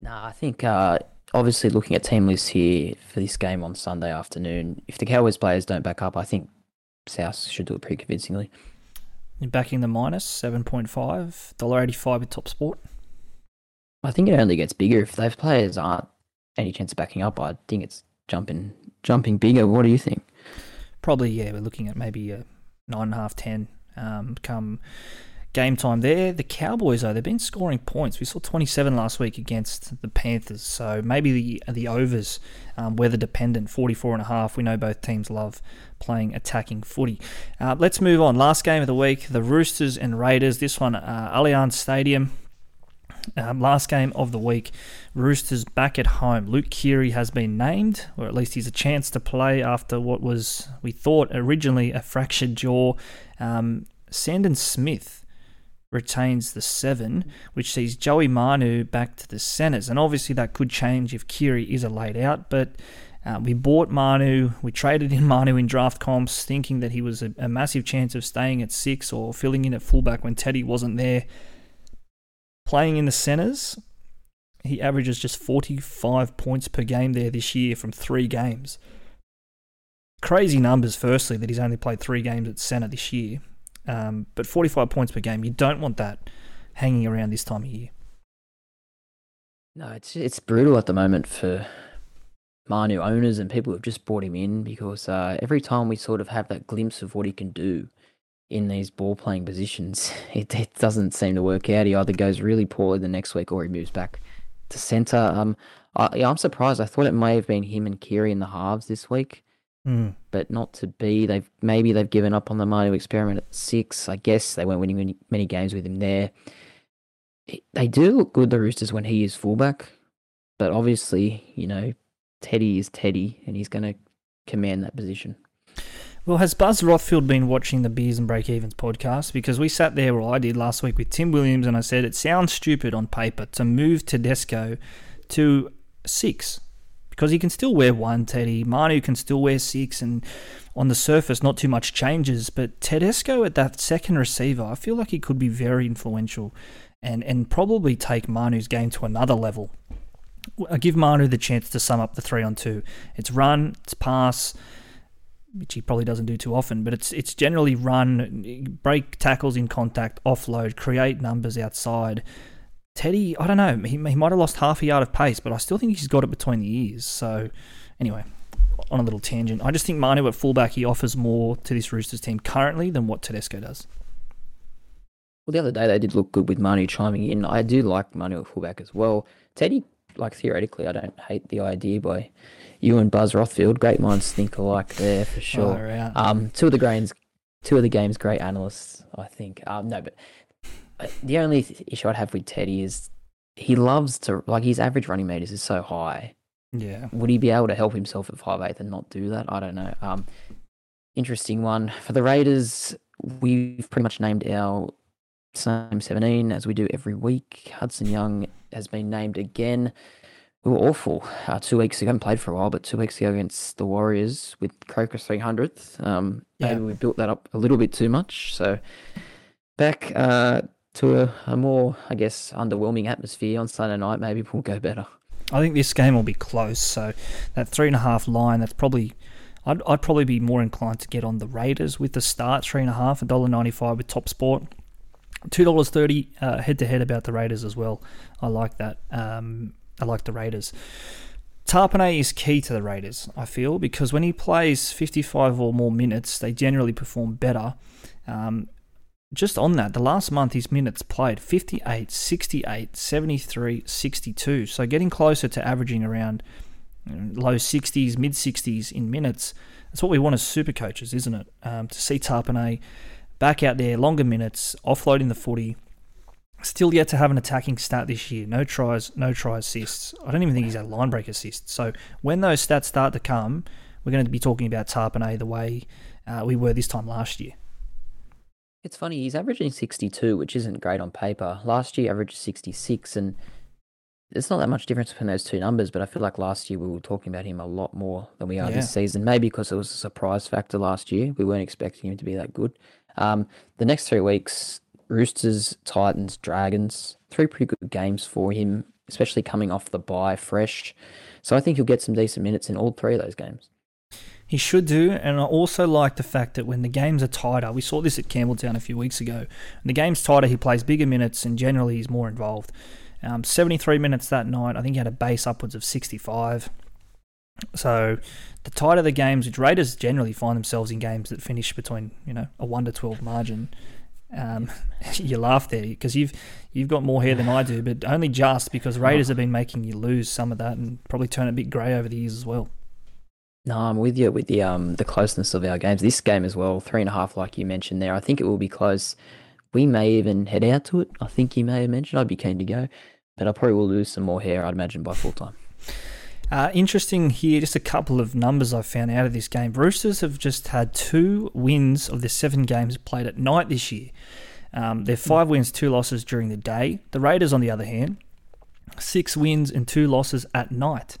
No, I think uh, obviously looking at team lists here for this game on Sunday afternoon, if the Cowboys players don't back up, I think South should do it pretty convincingly. You're backing the minus seven point five dollar eighty five with Top Sport. I think it only gets bigger if those players aren't any chance of backing up. I think it's jumping jumping bigger. What do you think? Probably yeah. We're looking at maybe a nine and a half, ten um, come game time there. The Cowboys, though, they've been scoring points. We saw 27 last week against the Panthers, so maybe the the overs, um, weather dependent, 44 and a half. We know both teams love playing attacking footy. Uh, let's move on. Last game of the week, the Roosters and Raiders. This one, uh, Allianz Stadium. Um, last game of the week, Roosters back at home. Luke Keary has been named, or at least he's a chance to play after what was, we thought, originally a fractured jaw. Um, Sandon Smith retains the seven, which sees Joey Manu back to the centres. And obviously, that could change if Keary is a laid out, but. Uh, we bought Manu, we traded in Manu in draft comps, thinking that he was a, a massive chance of staying at six or filling in at fullback when Teddy wasn't there. Playing in the centres, he averages just 45 points per game there this year from three games. Crazy numbers, firstly, that he's only played three games at centre this year. Um, but 45 points per game, you don't want that hanging around this time of year. No, it's it's brutal at the moment for Manu owners and people who've just brought him in because uh, every time we sort of have that glimpse of what he can do, in these ball playing positions, it, it doesn't seem to work out. He either goes really poorly the next week or he moves back to centre. Um, I, I'm surprised. I thought it may have been him and Keary in the halves this week, mm. but not to be. They've maybe they've given up on the Manu experiment at six. I guess they weren't winning many, many games with him there. They do look good, the Roosters, when he is fullback, but obviously, you know, Teddy is Teddy, and he's going to command that position. Well, has Buzz Rothfield been watching the Beers and Break Evens podcast? Because we sat there, or I did last week with Tim Williams, and I said it sounds stupid on paper to move Tedesco to six because he can still wear one, Teddy. Manu can still wear six, and on the surface, not too much changes. But Tedesco at that second receiver, I feel like he could be very influential and, and probably take Manu's game to another level. I uh, give Manu the chance to sum up the three on two. It's run, it's pass which he probably doesn't do too often, but it's it's generally run, break tackles in contact, offload, create numbers outside. Teddy, I don't know, he, he might have lost half a yard of pace, but I still think he's got it between the ears. So, anyway, on a little tangent, I just think Manu at fullback, he offers more to this Roosters team currently than what Tedesco does. Well, the other day they did look good with Manu chiming in. I do like Manu at fullback as well. Teddy, like theoretically, I don't hate the idea by you and Buzz Rothfield. Great minds think alike there for sure. Um, two of the grains, two of the game's great analysts, I think. Um, no, but the only issue I'd have with Teddy is he loves to like his average running meters is so high. Yeah. Would he be able to help himself at five eighth and not do that? I don't know. Um, interesting one for the Raiders. We've pretty much named our same 17 as we do every week. Hudson Young has been named again. We were awful uh, two weeks ago. I haven't played for a while, but two weeks ago against the Warriors with Croker 300th. Um, yeah. Maybe we built that up a little bit too much. So back uh, to a, a more, I guess, underwhelming atmosphere on Sunday night. Maybe we'll go better. I think this game will be close. So that three and a half line, that's probably. I'd, I'd probably be more inclined to get on the Raiders with the start three and a half, a dollar ninety five with Top Sport. Two dollars thirty head to head about the Raiders as well. I like that. Um, I like the Raiders. Tapine is key to the Raiders, I feel, because when he plays 55 or more minutes, they generally perform better. Um, just on that, the last month his minutes played 58, 68, 73, 62. So getting closer to averaging around low 60s, mid 60s in minutes. That's what we want as super coaches, isn't it? Um, to see Tapine back out there, longer minutes, offloading the footy. Still yet to have an attacking stat this year. No tries, no try assists. I don't even think he's had line break assists. So when those stats start to come, we're going to be talking about Tapine the way uh, we were this time last year. It's funny, he's averaging 62, which isn't great on paper. Last year, averaged 66, and there's not that much difference between those two numbers, but I feel like last year we were talking about him a lot more than we are yeah. this season. Maybe because it was a surprise factor last year. We weren't expecting him to be that good. Um, the next three weeks, Roosters, Titans, Dragons, three pretty good games for him, especially coming off the bye fresh. So I think he'll get some decent minutes in all three of those games. He should do, and I also like the fact that when the games are tighter, we saw this at Campbelltown a few weeks ago. When the game's tighter, he plays bigger minutes, and generally he's more involved. Um, 73 minutes that night. I think he had a base upwards of 65. So the tighter the games, which Raiders generally find themselves in games that finish between you know a one to twelve margin. Um, you laugh there because you've you've got more hair than I do, but only just because Raiders have been making you lose some of that and probably turn a bit grey over the years as well. No, I'm with you with the um the closeness of our games. This game as well, three and a half, like you mentioned there. I think it will be close. We may even head out to it. I think you may have mentioned. I'd be keen to go, but I probably will lose some more hair. I'd imagine by full time. Uh, interesting here, just a couple of numbers I found out of this game. Roosters have just had two wins of the seven games played at night this year. Um, they're five wins, two losses during the day. The Raiders, on the other hand, six wins and two losses at night.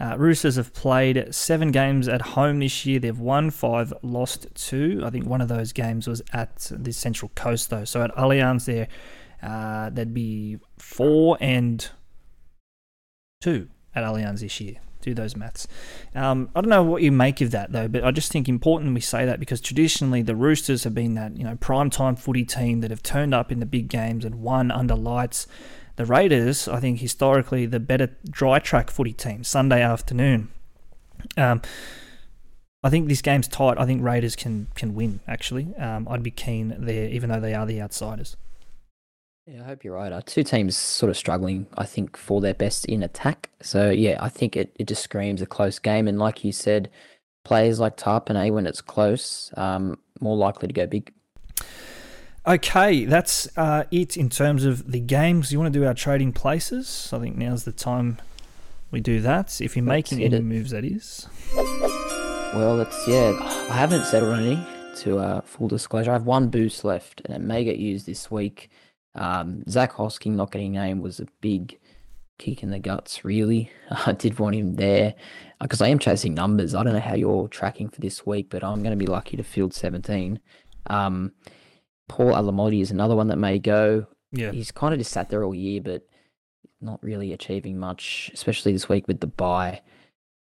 Uh, Roosters have played seven games at home this year. They've won five, lost two. I think one of those games was at the Central Coast, though. So at Allianz, there, uh, there'd be four and two at Allianz this year. Do those maths. Um, I don't know what you make of that though, but I just think important we say that because traditionally the Roosters have been that you know prime time footy team that have turned up in the big games and won under lights. The Raiders, I think historically the better dry track footy team, Sunday afternoon. Um, I think this game's tight. I think Raiders can can win. Actually, um, I'd be keen there, even though they are the outsiders. Yeah, I hope you're right. Our two teams sort of struggling, I think, for their best in attack. So yeah, I think it, it just screams a close game. And like you said, players like Tapine, when it's close, um, more likely to go big. Okay, that's uh, it in terms of the games. You want to do our trading places? I think now's the time we do that. If you're Let's making any it. moves, that is. Well, it's yeah. I haven't settled on any. To uh, full disclosure, I have one boost left, and it may get used this week. Um, Zac Hosking not getting named was a big kick in the guts, really. I did want him there because uh, I am chasing numbers. I don't know how you're tracking for this week, but I'm going to be lucky to field 17. Um, Paul Alamoti is another one that may go. Yeah. He's kind of just sat there all year, but not really achieving much, especially this week with the bye.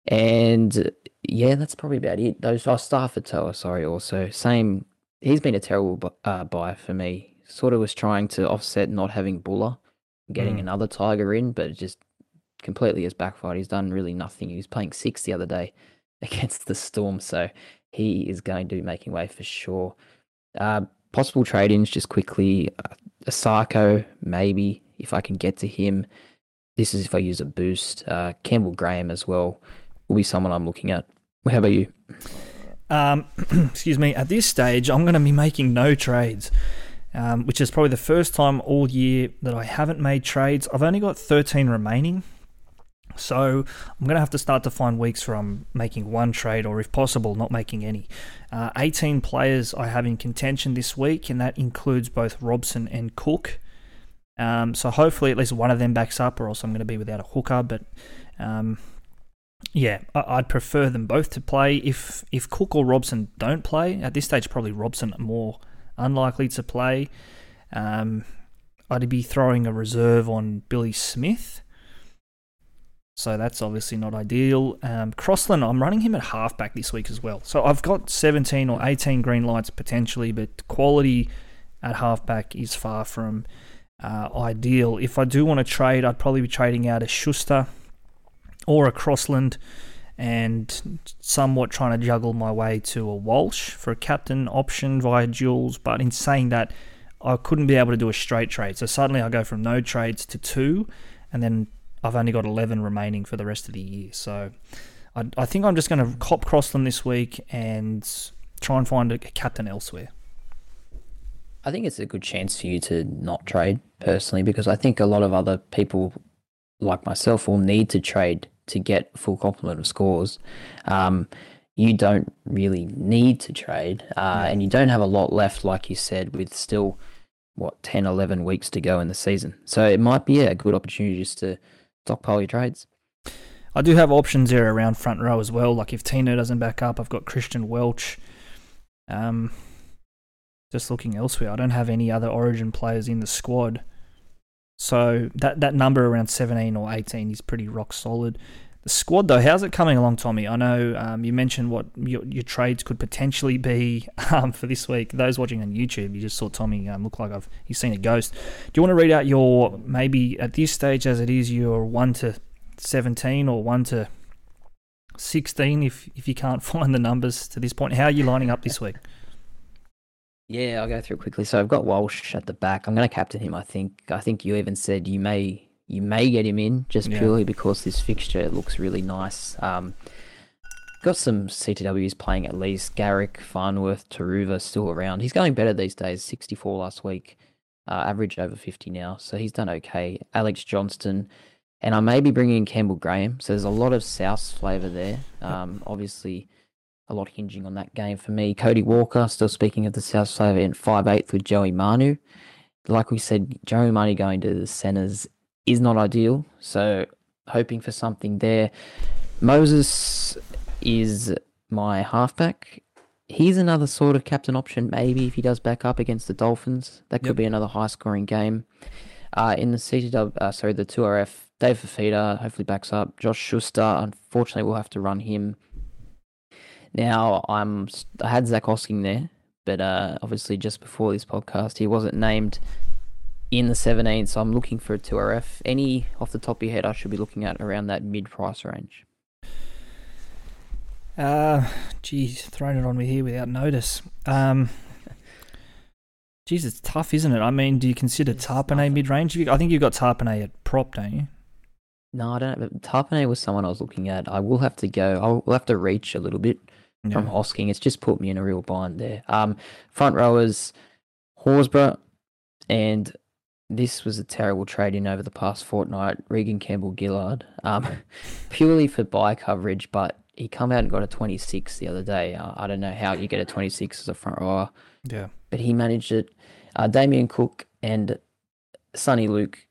And yeah, that's probably about it. Those oh, Starford To'a, sorry, also same. He's been a terrible uh, buy for me. Sort of was trying to offset not having Bula, getting Mm. another Tiger in, but it just completely has backfired. He's done really nothing. He was playing six the other day against the Storm, so he is going to be making way for sure. Uh, possible trade-ins, just quickly. Uh, Isaako, maybe if I can get to him. This is if I use a boost. Uh, Campbell Graham as well will be someone I'm looking at. How about you? Um, excuse me. At this stage, I'm going to be making no trades, um, which is probably the first time all year that I haven't made trades. I've only got 13 remaining, so I'm going to have to start to find weeks where I'm making one trade, or if possible, not making any. Uh, 18 players I have in contention this week, and that includes both Robson and Cook. Um, so hopefully, at least one of them backs up, or else I'm going to be without a hooker. But um, yeah, I'd prefer them both to play. If if Cook or Robson don't play at this stage, probably Robson more unlikely to play. Um, I'd be throwing a reserve on Billy Smith. So that's obviously not ideal. Um, Crossland, I'm running him at halfback this week as well. So I've got 17 or 18 green lights potentially, but quality at halfback is far from uh, ideal. If I do want to trade, I'd probably be trading out a Schuster or a Crossland and somewhat trying to juggle my way to a Walsh for a captain option via Jules. But in saying that, I couldn't be able to do a straight trade. So suddenly I go from no trades to two, and then I've only got 11 remaining for the rest of the year. So I, I think I'm just going to cop Crossland this week and try and find a captain elsewhere. I think it's a good chance for you to not trade personally because I think a lot of other people like myself will need to trade to get full complement of scores. Um, you don't really need to trade, uh, and you don't have a lot left, like you said, with still what 10, 11 weeks to go in the season. So it might be yeah, a good opportunity just to stockpile your trades. I do have options there around front row as well. Like if Tino doesn't back up, I've got Christian Welch. Um, just looking elsewhere, I don't have any other Origin players in the squad. So that that number around 17 or 18 is pretty rock solid. The squad though, how's it coming along, Tommy? I know um, you mentioned what your, your trades could potentially be um, for this week. Those watching on YouTube, you just saw Tommy um, look like I've he's seen a ghost. Do you want to read out your maybe at this stage as it is your one to 17 or 1 to 16 if if you can't find the numbers to this point. How are you lining up this week? Yeah, I'll go through quickly. So I've got Walsh at the back. I'm going to captain him. I think. I think you even said you may you may get him in just Yeah. purely because this fixture looks really nice. Um, got some CTWs playing at least. Garrick, Farnworth, Taruva still around. He's going better these days. 64 last week, uh, average over 50 now. So he's done okay. Alex Johnston. And I may be bringing in Campbell Graham. So there's a lot of South flavour there. Um, obviously, a lot hinging on that game for me. Cody Walker, still speaking of the South flavour, in 5'8 with Joey Manu. Like we said, Joey Manu going to the centres is not ideal. So hoping for something there. Moses is my halfback. He's another sort of captain option, maybe if he does back up against the Dolphins. That could Yep. be another high scoring game. Uh, in the CTW, uh, sorry, the 2RF, Dave Fifita hopefully backs up. Josh Schuster, unfortunately, we'll have to run him. Now, I'm I had Zac Hosking there, but uh, obviously just before this podcast, he wasn't named in the 17, so I'm looking for a 2RF. Any off the top of your head, I should be looking at around that mid price range. Uh, geez, thrown it on me here without notice. Um, geez, it's tough, isn't it? I mean, do you consider It's Tapine mid range? I think you've got Tapine at prop, don't you? No, I don't. But Tapine was someone I was looking at. I will have to go. I will have to reach a little bit from Yeah. Hosking. It's just put me in a real bind there. Um, front rowers, Horsburgh, and this was a terrible trade in over the past fortnight. Regan Campbell Gillard, um, purely for bye coverage, but he come out and got a 26 the other day. Uh, I don't know how you get a 26 as a front rower, Yeah. but he managed it. Uh, Damien Cook and Sonny Luke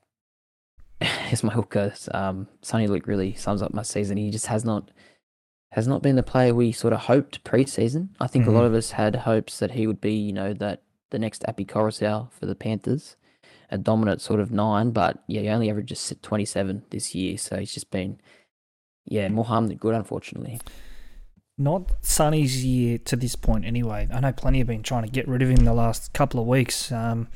is my hooker. Um, Sonny Luke really sums up my season. He just has not has not been the player we sort of hoped pre-season. I think a lot Mhm. of us had hopes that he would be, you know, that the next Api Koroisau for the Panthers, a dominant sort of nine. But yeah, he only averages 27 this year, so he's just been Yeah, more harm than good, unfortunately. Not Sonny's year to this point, anyway. I know plenty have been trying to get rid of him the last couple of weeks. Um,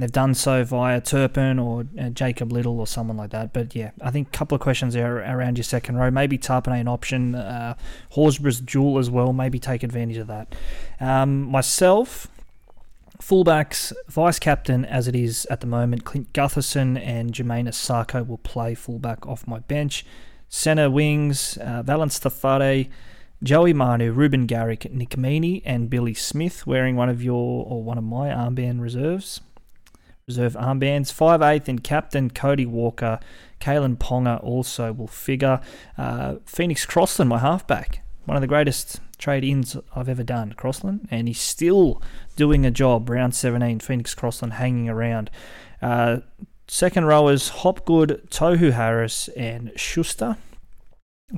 they've done so via Turpin or uh, Jacob Liddle or someone like that. But yeah, I think a couple of questions there around your second row. Maybe Tapine an option. Uh, Horsburgh's dual as well. Maybe take advantage of that. Um, myself, fullbacks, vice captain as it is at the moment, Clint Gutherson and Jamayne Isaako will play fullback off my bench. Centre wings, uh, Valence Tafare. Joey Manu, Ruben Garrick, Nick Meaney, and Billy Smith wearing one of your or one of my armband reserves. Reserve armbands. 5'8 and captain Cody Walker. Kalyn Ponga also will figure. Uh, Phoenix Crossland, my halfback. One of the greatest trade ins I've ever done, Crossland. And he's still doing a job. Round 17, Phoenix Crossland hanging around. Uh, second rowers Hopgood, Tohu Harris, and Schuster.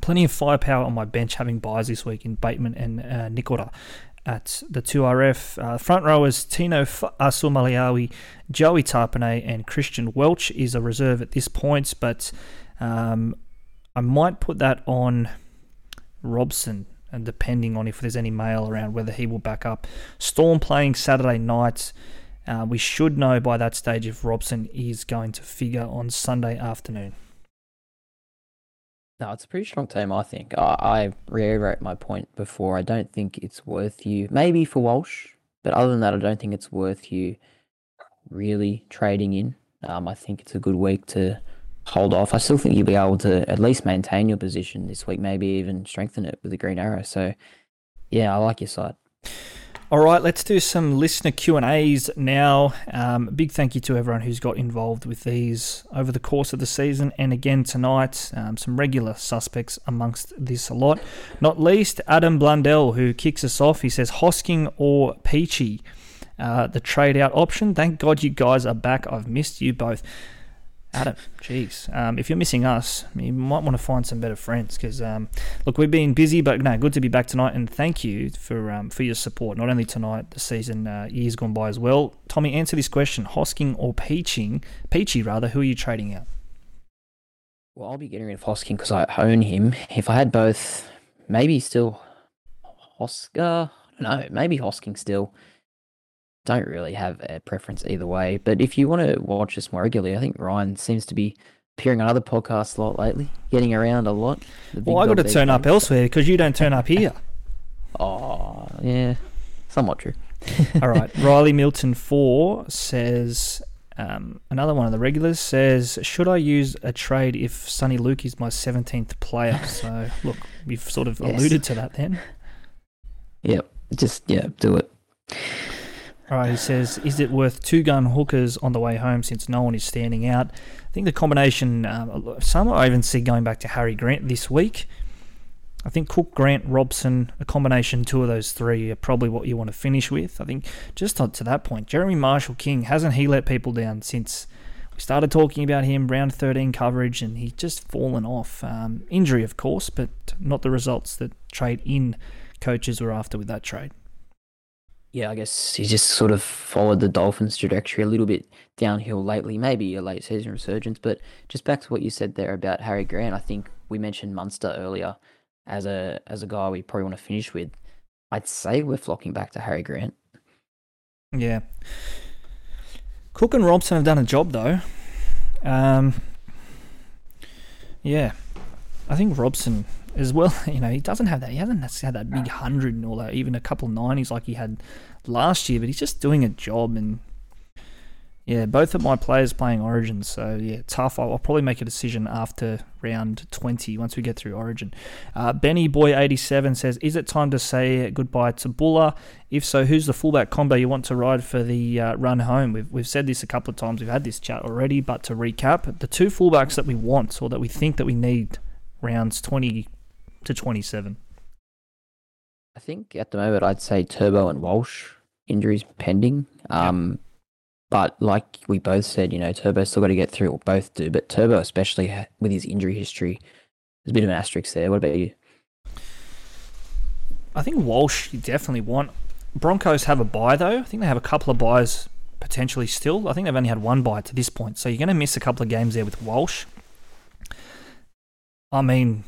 Plenty of firepower on my bench, having byes this week in Bateman and uh, Nikora at the 2RF. Uh, front rowers Tino Fa'asuamaleaui, Joey Tapine, and Christian Welch is a reserve at this point, but um, I might put that on Robson, and depending on if there's any mail around whether he will back up. Storm playing Saturday night. Uh, we should know by that stage if Robson is going to figure on Sunday afternoon. No, it's a pretty strong team, I think. I, I reiterate my point before. I don't think it's worth you, maybe for Walsh, but other than that, I don't think it's worth you really trading in. Um, I think it's a good week to hold off. I still think you'll be able to at least maintain your position this week, maybe even strengthen it with the green arrow. So, yeah, I like your side. All right, let's do some listener Q and A's now. Um, big thank you to everyone who's got involved with these over the course of the season, and again tonight. Um, some regular suspects amongst this a lot. Not least Adam Blundell, who kicks us off. He says Hosking or Peachey, uh, the trade out option. Thank God you guys are back. I've missed you both. Adam, jeez. Um, if you're missing us, you might want to find some better friends because, um, look, we've been busy, but no, good to be back tonight. And thank you for um, for your support, not only tonight, the season, uh, years gone by as well. Tommy, answer this question: Hosking or Peaching? Peachey, rather. Who are you trading out? Well, I'll be getting rid of Hosking because I own him. If I had both, maybe still Hosker. I don't know. Maybe Hosking still don't really have a preference either way. But if you want to watch us more regularly, I think Ryan seems to be appearing on other podcasts a lot lately, getting around a lot. Well, I got to turn up elsewhere because you don't turn up here. oh, yeah, somewhat true. All right, Riley Milton four says. Um, another one of the regulars says, "Should I use a trade if Sonny Luke is my seventeenth player?" So, look, we've sort of yes. alluded to that then. Yep, just yeah, do it. All right, he says, is it worth two gun hookers on the way home since no one is standing out? I think the combination, um, some I even see going back to Harry Grant this week. I think Cook, Grant, Robson, a combination two of those three are probably what you want to finish with. I think just to that point, Jeremy Marshall King hasn't he let people down since we started talking about him round 13 coverage, and he's just fallen off. Um, injury, of course, but not the results that trade in coaches were after with that trade yeah, I guess he's just sort of followed the Dolphins' trajectory a little bit downhill lately. Maybe a late season resurgence, but just back to what you said there about Harry Grant. I think we mentioned Munster earlier as a as a guy we probably want to finish with. I'd say we're flocking back to Harry Grant. Yeah, Cook and Robson have done a job though. Um, yeah, I think Robson as well. You know, he doesn't have that. He hasn't had that big hundred and all that, even a couple nineties like he had last year. But he's just doing a job. And yeah, both of my players playing Origin, so yeah, tough. I'll, I'll probably make a decision after round twenty once we get through Origin. Uh, Benny Boy eighty seven says, "Is it time to say goodbye to Bula? If so, who's the fullback combo you want to ride for the uh, run home?" We've we've said this a couple of times. We've had this chat already, but to recap, the two fullbacks that we want or that we think that we need rounds 20 to 27? I think at the moment I'd say Turbo and Walsh injuries pending. Um. But like we both said, you know, Turbo still got to get through, or both do. But Turbo, especially with his injury history, there's a bit of an asterisk there. What about you? I think Walsh you definitely want. Broncos have a bye though. I think they have a couple of byes potentially still. I think they've only had one bye to this point, so you're going to miss a couple of games there with Walsh. I mean,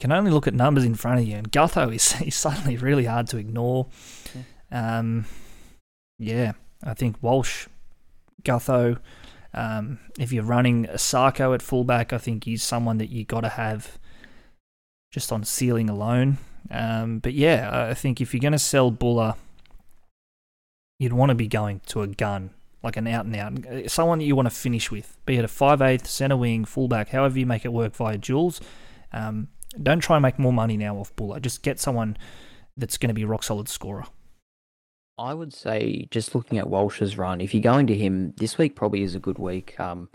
can only look at numbers in front of you, and Gutho is, is suddenly really hard to ignore. Um, yeah, I think Walsh, Gutho. Um, if you're running Sarko at fullback, I think he's someone that you got to have just on ceiling alone. Um, but yeah, I think if you're going to sell Bula, you'd want to be going to a gun, like an out and out, someone that you want to finish with, be it a 5'8", centre wing, fullback, however you make it work via duals. Um, don't try and make more money now off Bula. Just get someone that's going to be a rock solid scorer. I would say, just looking at Walsh's run, if you're going to him, this week probably is a good week. Um,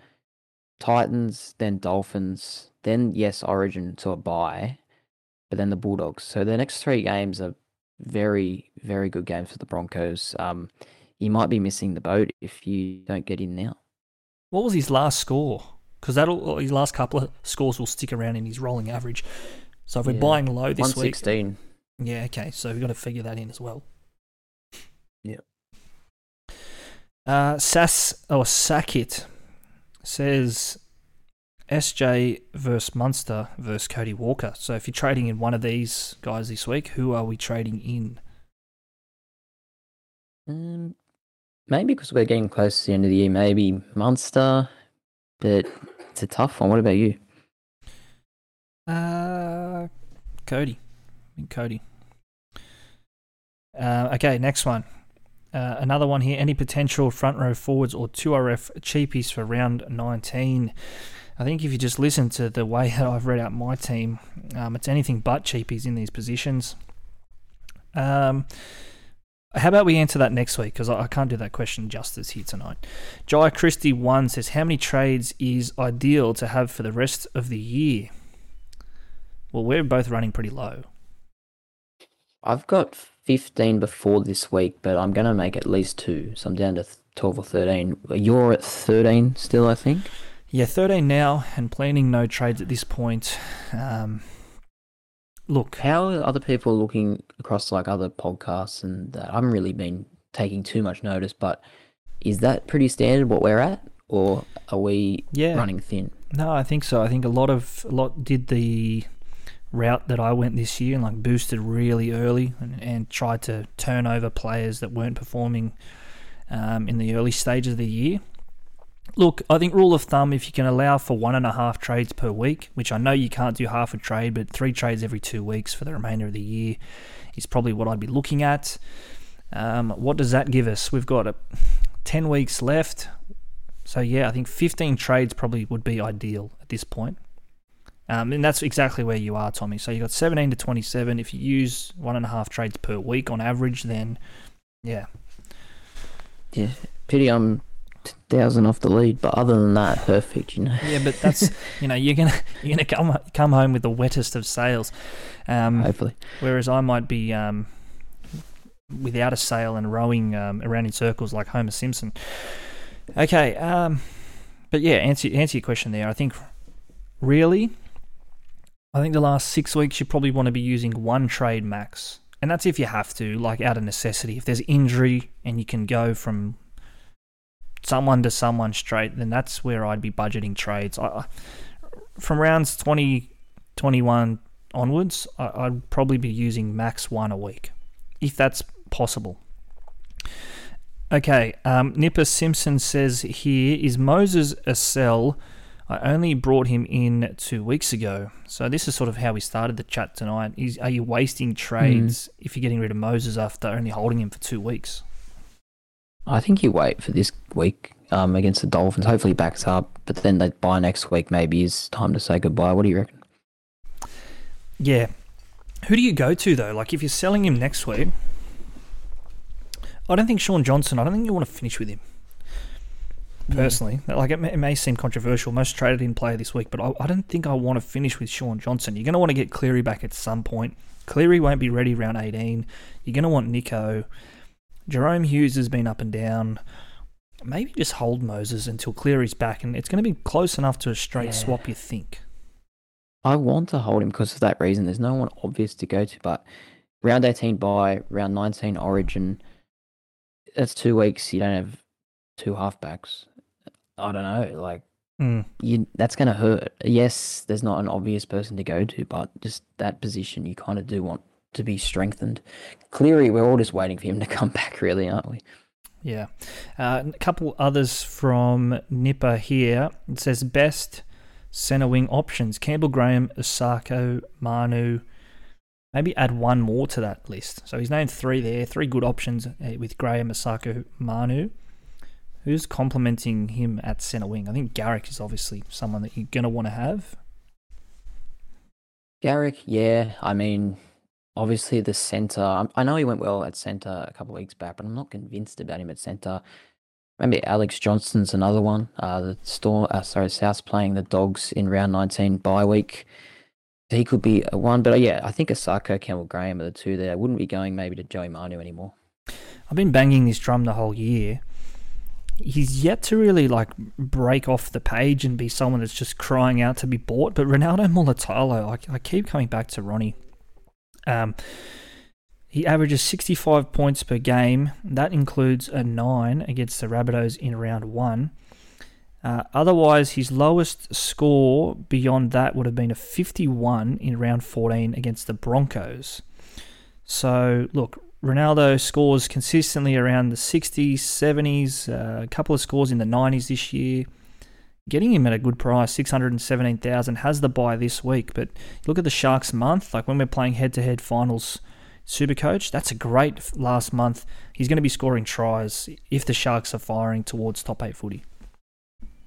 Titans, then Dolphins, then yes, Origin to a bye, but then the Bulldogs. So the next three games are very, very good games for the Broncos. Um, you might be missing the boat if you don't get in now. What was his last score? Because that'll his last couple of scores will stick around in his rolling average. So if we're Yeah. buying low this 116. week, yeah, okay. So we've got to figure that in as well. Yeah. Uh, Sas or Sakit says SJ versus Munster versus Cody Walker. So if you're trading in one of these guys this week, who are we trading in? Um, maybe because we're getting close to the end of the year, maybe Munster, but it's a tough one. What about you? Uh, Cody. I Cody. Uh, okay, next one. Uh, another one here. Any potential front row forwards or 2RF cheapies for round 19? I think if you just listen to the way that I've read out my team, um, it's anything but cheapies in these positions. Um, how about we answer that next week? Because I, I can't do that question justice here tonight. Jai Christie one says, "How many trades is ideal to have for the rest of the year?" Well, we're both running pretty low. I've got 15 before this week, but I'm going to make at least two. So I'm down to 12 or 13. You're at 13 still, I think. Yeah, 13 now and planning no trades at this point. Um, look, How are other people looking across like other podcasts and that? I haven't really been taking too much notice, but is that pretty standard what we're at? Or are we Yeah. running thin? no, I think so. I think a lot of a lot did the route that I went this year and like boosted really early and, and tried to turn over players that weren't performing um, in the early stages of the year. Look, I think rule of thumb, if you can allow for one and a half trades per week, which I know you can't do half a trade, but three trades every two weeks for the remainder of the year is probably what I'd be looking at. Um, what does that give us? We've got a, 10 weeks left. So, yeah, I think 15 trades probably would be ideal at this point. Um, and that's exactly where you are, Tommy. So, you've got 17 to 27. If you use one and a half trades per week on average, then yeah, Yeah. Pity I'm 1,000 off the lead, but other than that, perfect, you know. Yeah, but that's you know you're gonna you're gonna come come home with the wettest of sails, um, Hopefully. whereas I might be um, without a sail and rowing um, around in circles like Homer Simpson. Okay, um, but yeah, answer answer your question there. I think really, I think the last six weeks you probably want to be using one trade max, and that's if you have to, like out of necessity. If there's injury and you can go from someone to someone straight, then that's where I'd be budgeting trades. I, from rounds 20, 21 onwards, I, I'd probably be using max one a week, if that's possible. Okay, um, Nipper Simpson says here is Moses a sell? I only brought him in two weeks ago, so this is sort of how we started the chat tonight. Is are you wasting trades if you're getting rid of Moses after only holding him for two weeks? I think you wait for this week um, against the Dolphins. Hopefully, he backs up, but then they buy next week. Maybe is time to say goodbye. What do you reckon? Yeah. Who do you go to though? Like if you're selling him next week, I don't think Shaun Johnson. I don't think you want to finish with him personally. Like it may, it may seem controversial. Most traded in player this week, but I, I don't think I want to finish with Shaun Johnson. You're going to want to get Cleary back at some point. Cleary won't be ready round 18. You're going to want Nicho. Jahrome Hughes has been up and down. Maybe just hold Moses until Cleary's back, and it's going to be close enough to a straight Yeah. swap. You think? I want to hold him because of that reason. There's no one obvious to go to, but round 18 by round 19 Origin. That's two weeks. You don't have two halfbacks. I don't know. Like Mm. you that's going to hurt. Yes, there's not an obvious person to go to, but just that position you kind of do want to be strengthened. Cleary, we're all just waiting for him to come back, really, aren't we? Yeah. Uh, a couple others from Nipper here. It says best centre wing options Campbell Graham, Isaako, Manu. Maybe add one more to that list. So he's named three there, three good options uh, with Graham, Isaako, Manu. Who's complementing him at centre wing? I think Garrick is obviously someone that you're going to want to have. Garrick, yeah. I mean, obviously the centre. I know he went well at centre a couple of weeks back, but I'm not convinced about him at centre. Maybe Alex Johnston's another one. Uh, the store, uh, sorry, South's playing the Dogs in round 19 bye week. He could be a one, but uh, yeah, I think Isaako, Campbell Graham are the two there. I wouldn't be going maybe to Joey Manu anymore. I've been banging this drum the whole year he's yet to really like break off the page and be someone that's just crying out to be bought. But Ronaldo Mulitalo, I, I keep coming back to Ronnie. Um, he averages 65 points per game. That includes a 9 against the Rabbitohs in round 1. Uh, otherwise, his lowest score beyond that would have been a 51 in round 14 against the Broncos. So, look, Ronaldo scores consistently around the 60s, 70s, uh, a couple of scores in the 90s this year. Getting him at a good price, 617,000, has the buy this week. But look at the Sharks month, like when we're playing head to head finals super coach, that's a great last month. He's going to be scoring tries if the Sharks are firing towards top eight footy.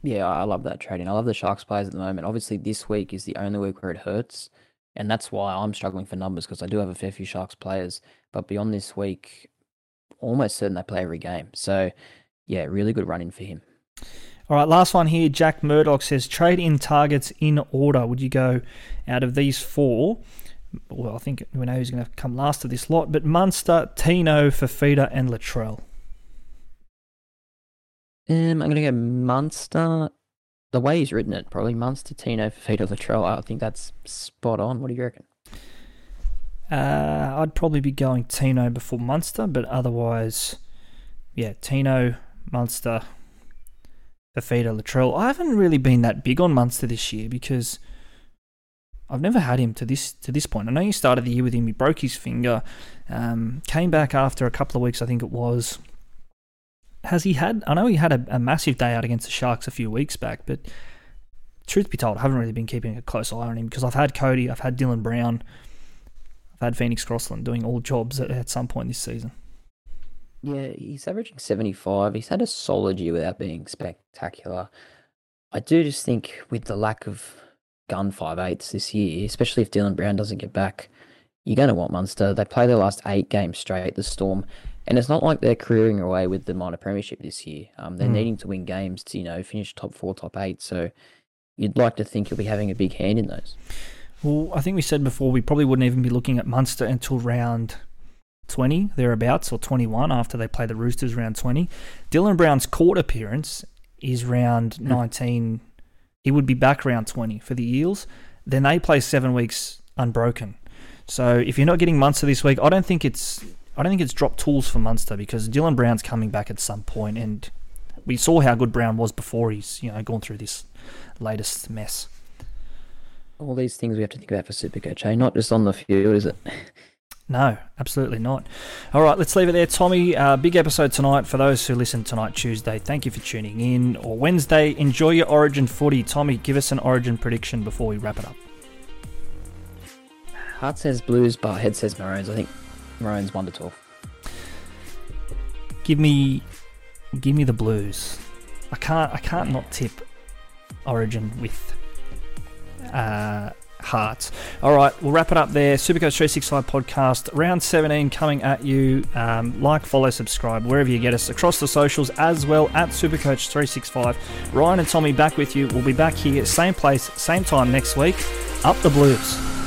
Yeah, I love that trading. I love the Sharks players at the moment. Obviously, this week is the only week where it hurts. And that's why I'm struggling for numbers because I do have a fair few Sharks players. But beyond this week, almost certain they play every game. So, yeah, really good run in for him. All right, last one here. Jack Murdoch says trade in targets in order. Would you go out of these four? Well, I think we know who's going to come last of this lot, but Munster, Tino, Fifita, and Latrell. Um, I'm going to go Munster, the way he's written it, probably Munster, Tino, Fifita, Latrell. I think that's spot on. What do you reckon? Uh, I'd probably be going Tino before Munster, but otherwise, yeah, Tino, Munster, Fifita, Latrell. I haven't really been that big on Munster this year because I've never had him to this to this point. I know you started the year with him. He broke his finger, um, came back after a couple of weeks, I think it was has he had? I know he had a, a, massive day out against the Sharks a few weeks back, but truth be told, I haven't really been keeping a close eye on him because I've had Cody, I've had Dylan Brown, I've had Phoenix Crossland doing all jobs at, at some point this season. Yeah, he's averaging 75. He's had a solid year without being spectacular. I do just think with the lack of gun five eights this year, especially if Dylan Brown doesn't get back, you're going to want Munster. They play their last eight games straight, the Storm, and it's not like they're careering away with the minor premiership this year. Um, they're mm. needing to win games to, you know, finish top four, top eight. So you'd like to think you'll be having a big hand in those. Well, I think we said before we probably wouldn't even be looking at Munster until round 20, thereabouts, or 21 after they play the Roosters round 20. Dylan Brown's court appearance is round mm. 19. He would be back round 20 for the Eels. Then they play seven weeks unbroken. So if you're not getting Munster this week, I don't think it's I don't think it's dropped tools for Munster because Dylan Brown's coming back at some point, and we saw how good Brown was before he's you know gone through this latest mess. All these things we have to think about for Supercoach, eh? Not just on the field, is it? No, absolutely not. All right, let's leave it there, Tommy. Uh, big episode tonight for those who listen tonight, Tuesday. Thank you for tuning in. Or Wednesday, enjoy your Origin footy. Tommy, give us an Origin prediction before we wrap it up. Heart says Blues, but head says Maroons. I think Maroons one to twelve. Give me, give me the Blues. I can't. I can't not tip Origin with uh, Hearts. All right, we'll wrap it up there. Supercoach 365 podcast, round 17 coming at you. Um, like, follow, subscribe wherever you get us across the socials as well at Supercoach 365. Ryan and Tommy back with you. We'll be back here, same place, same time next week. Up the Blues.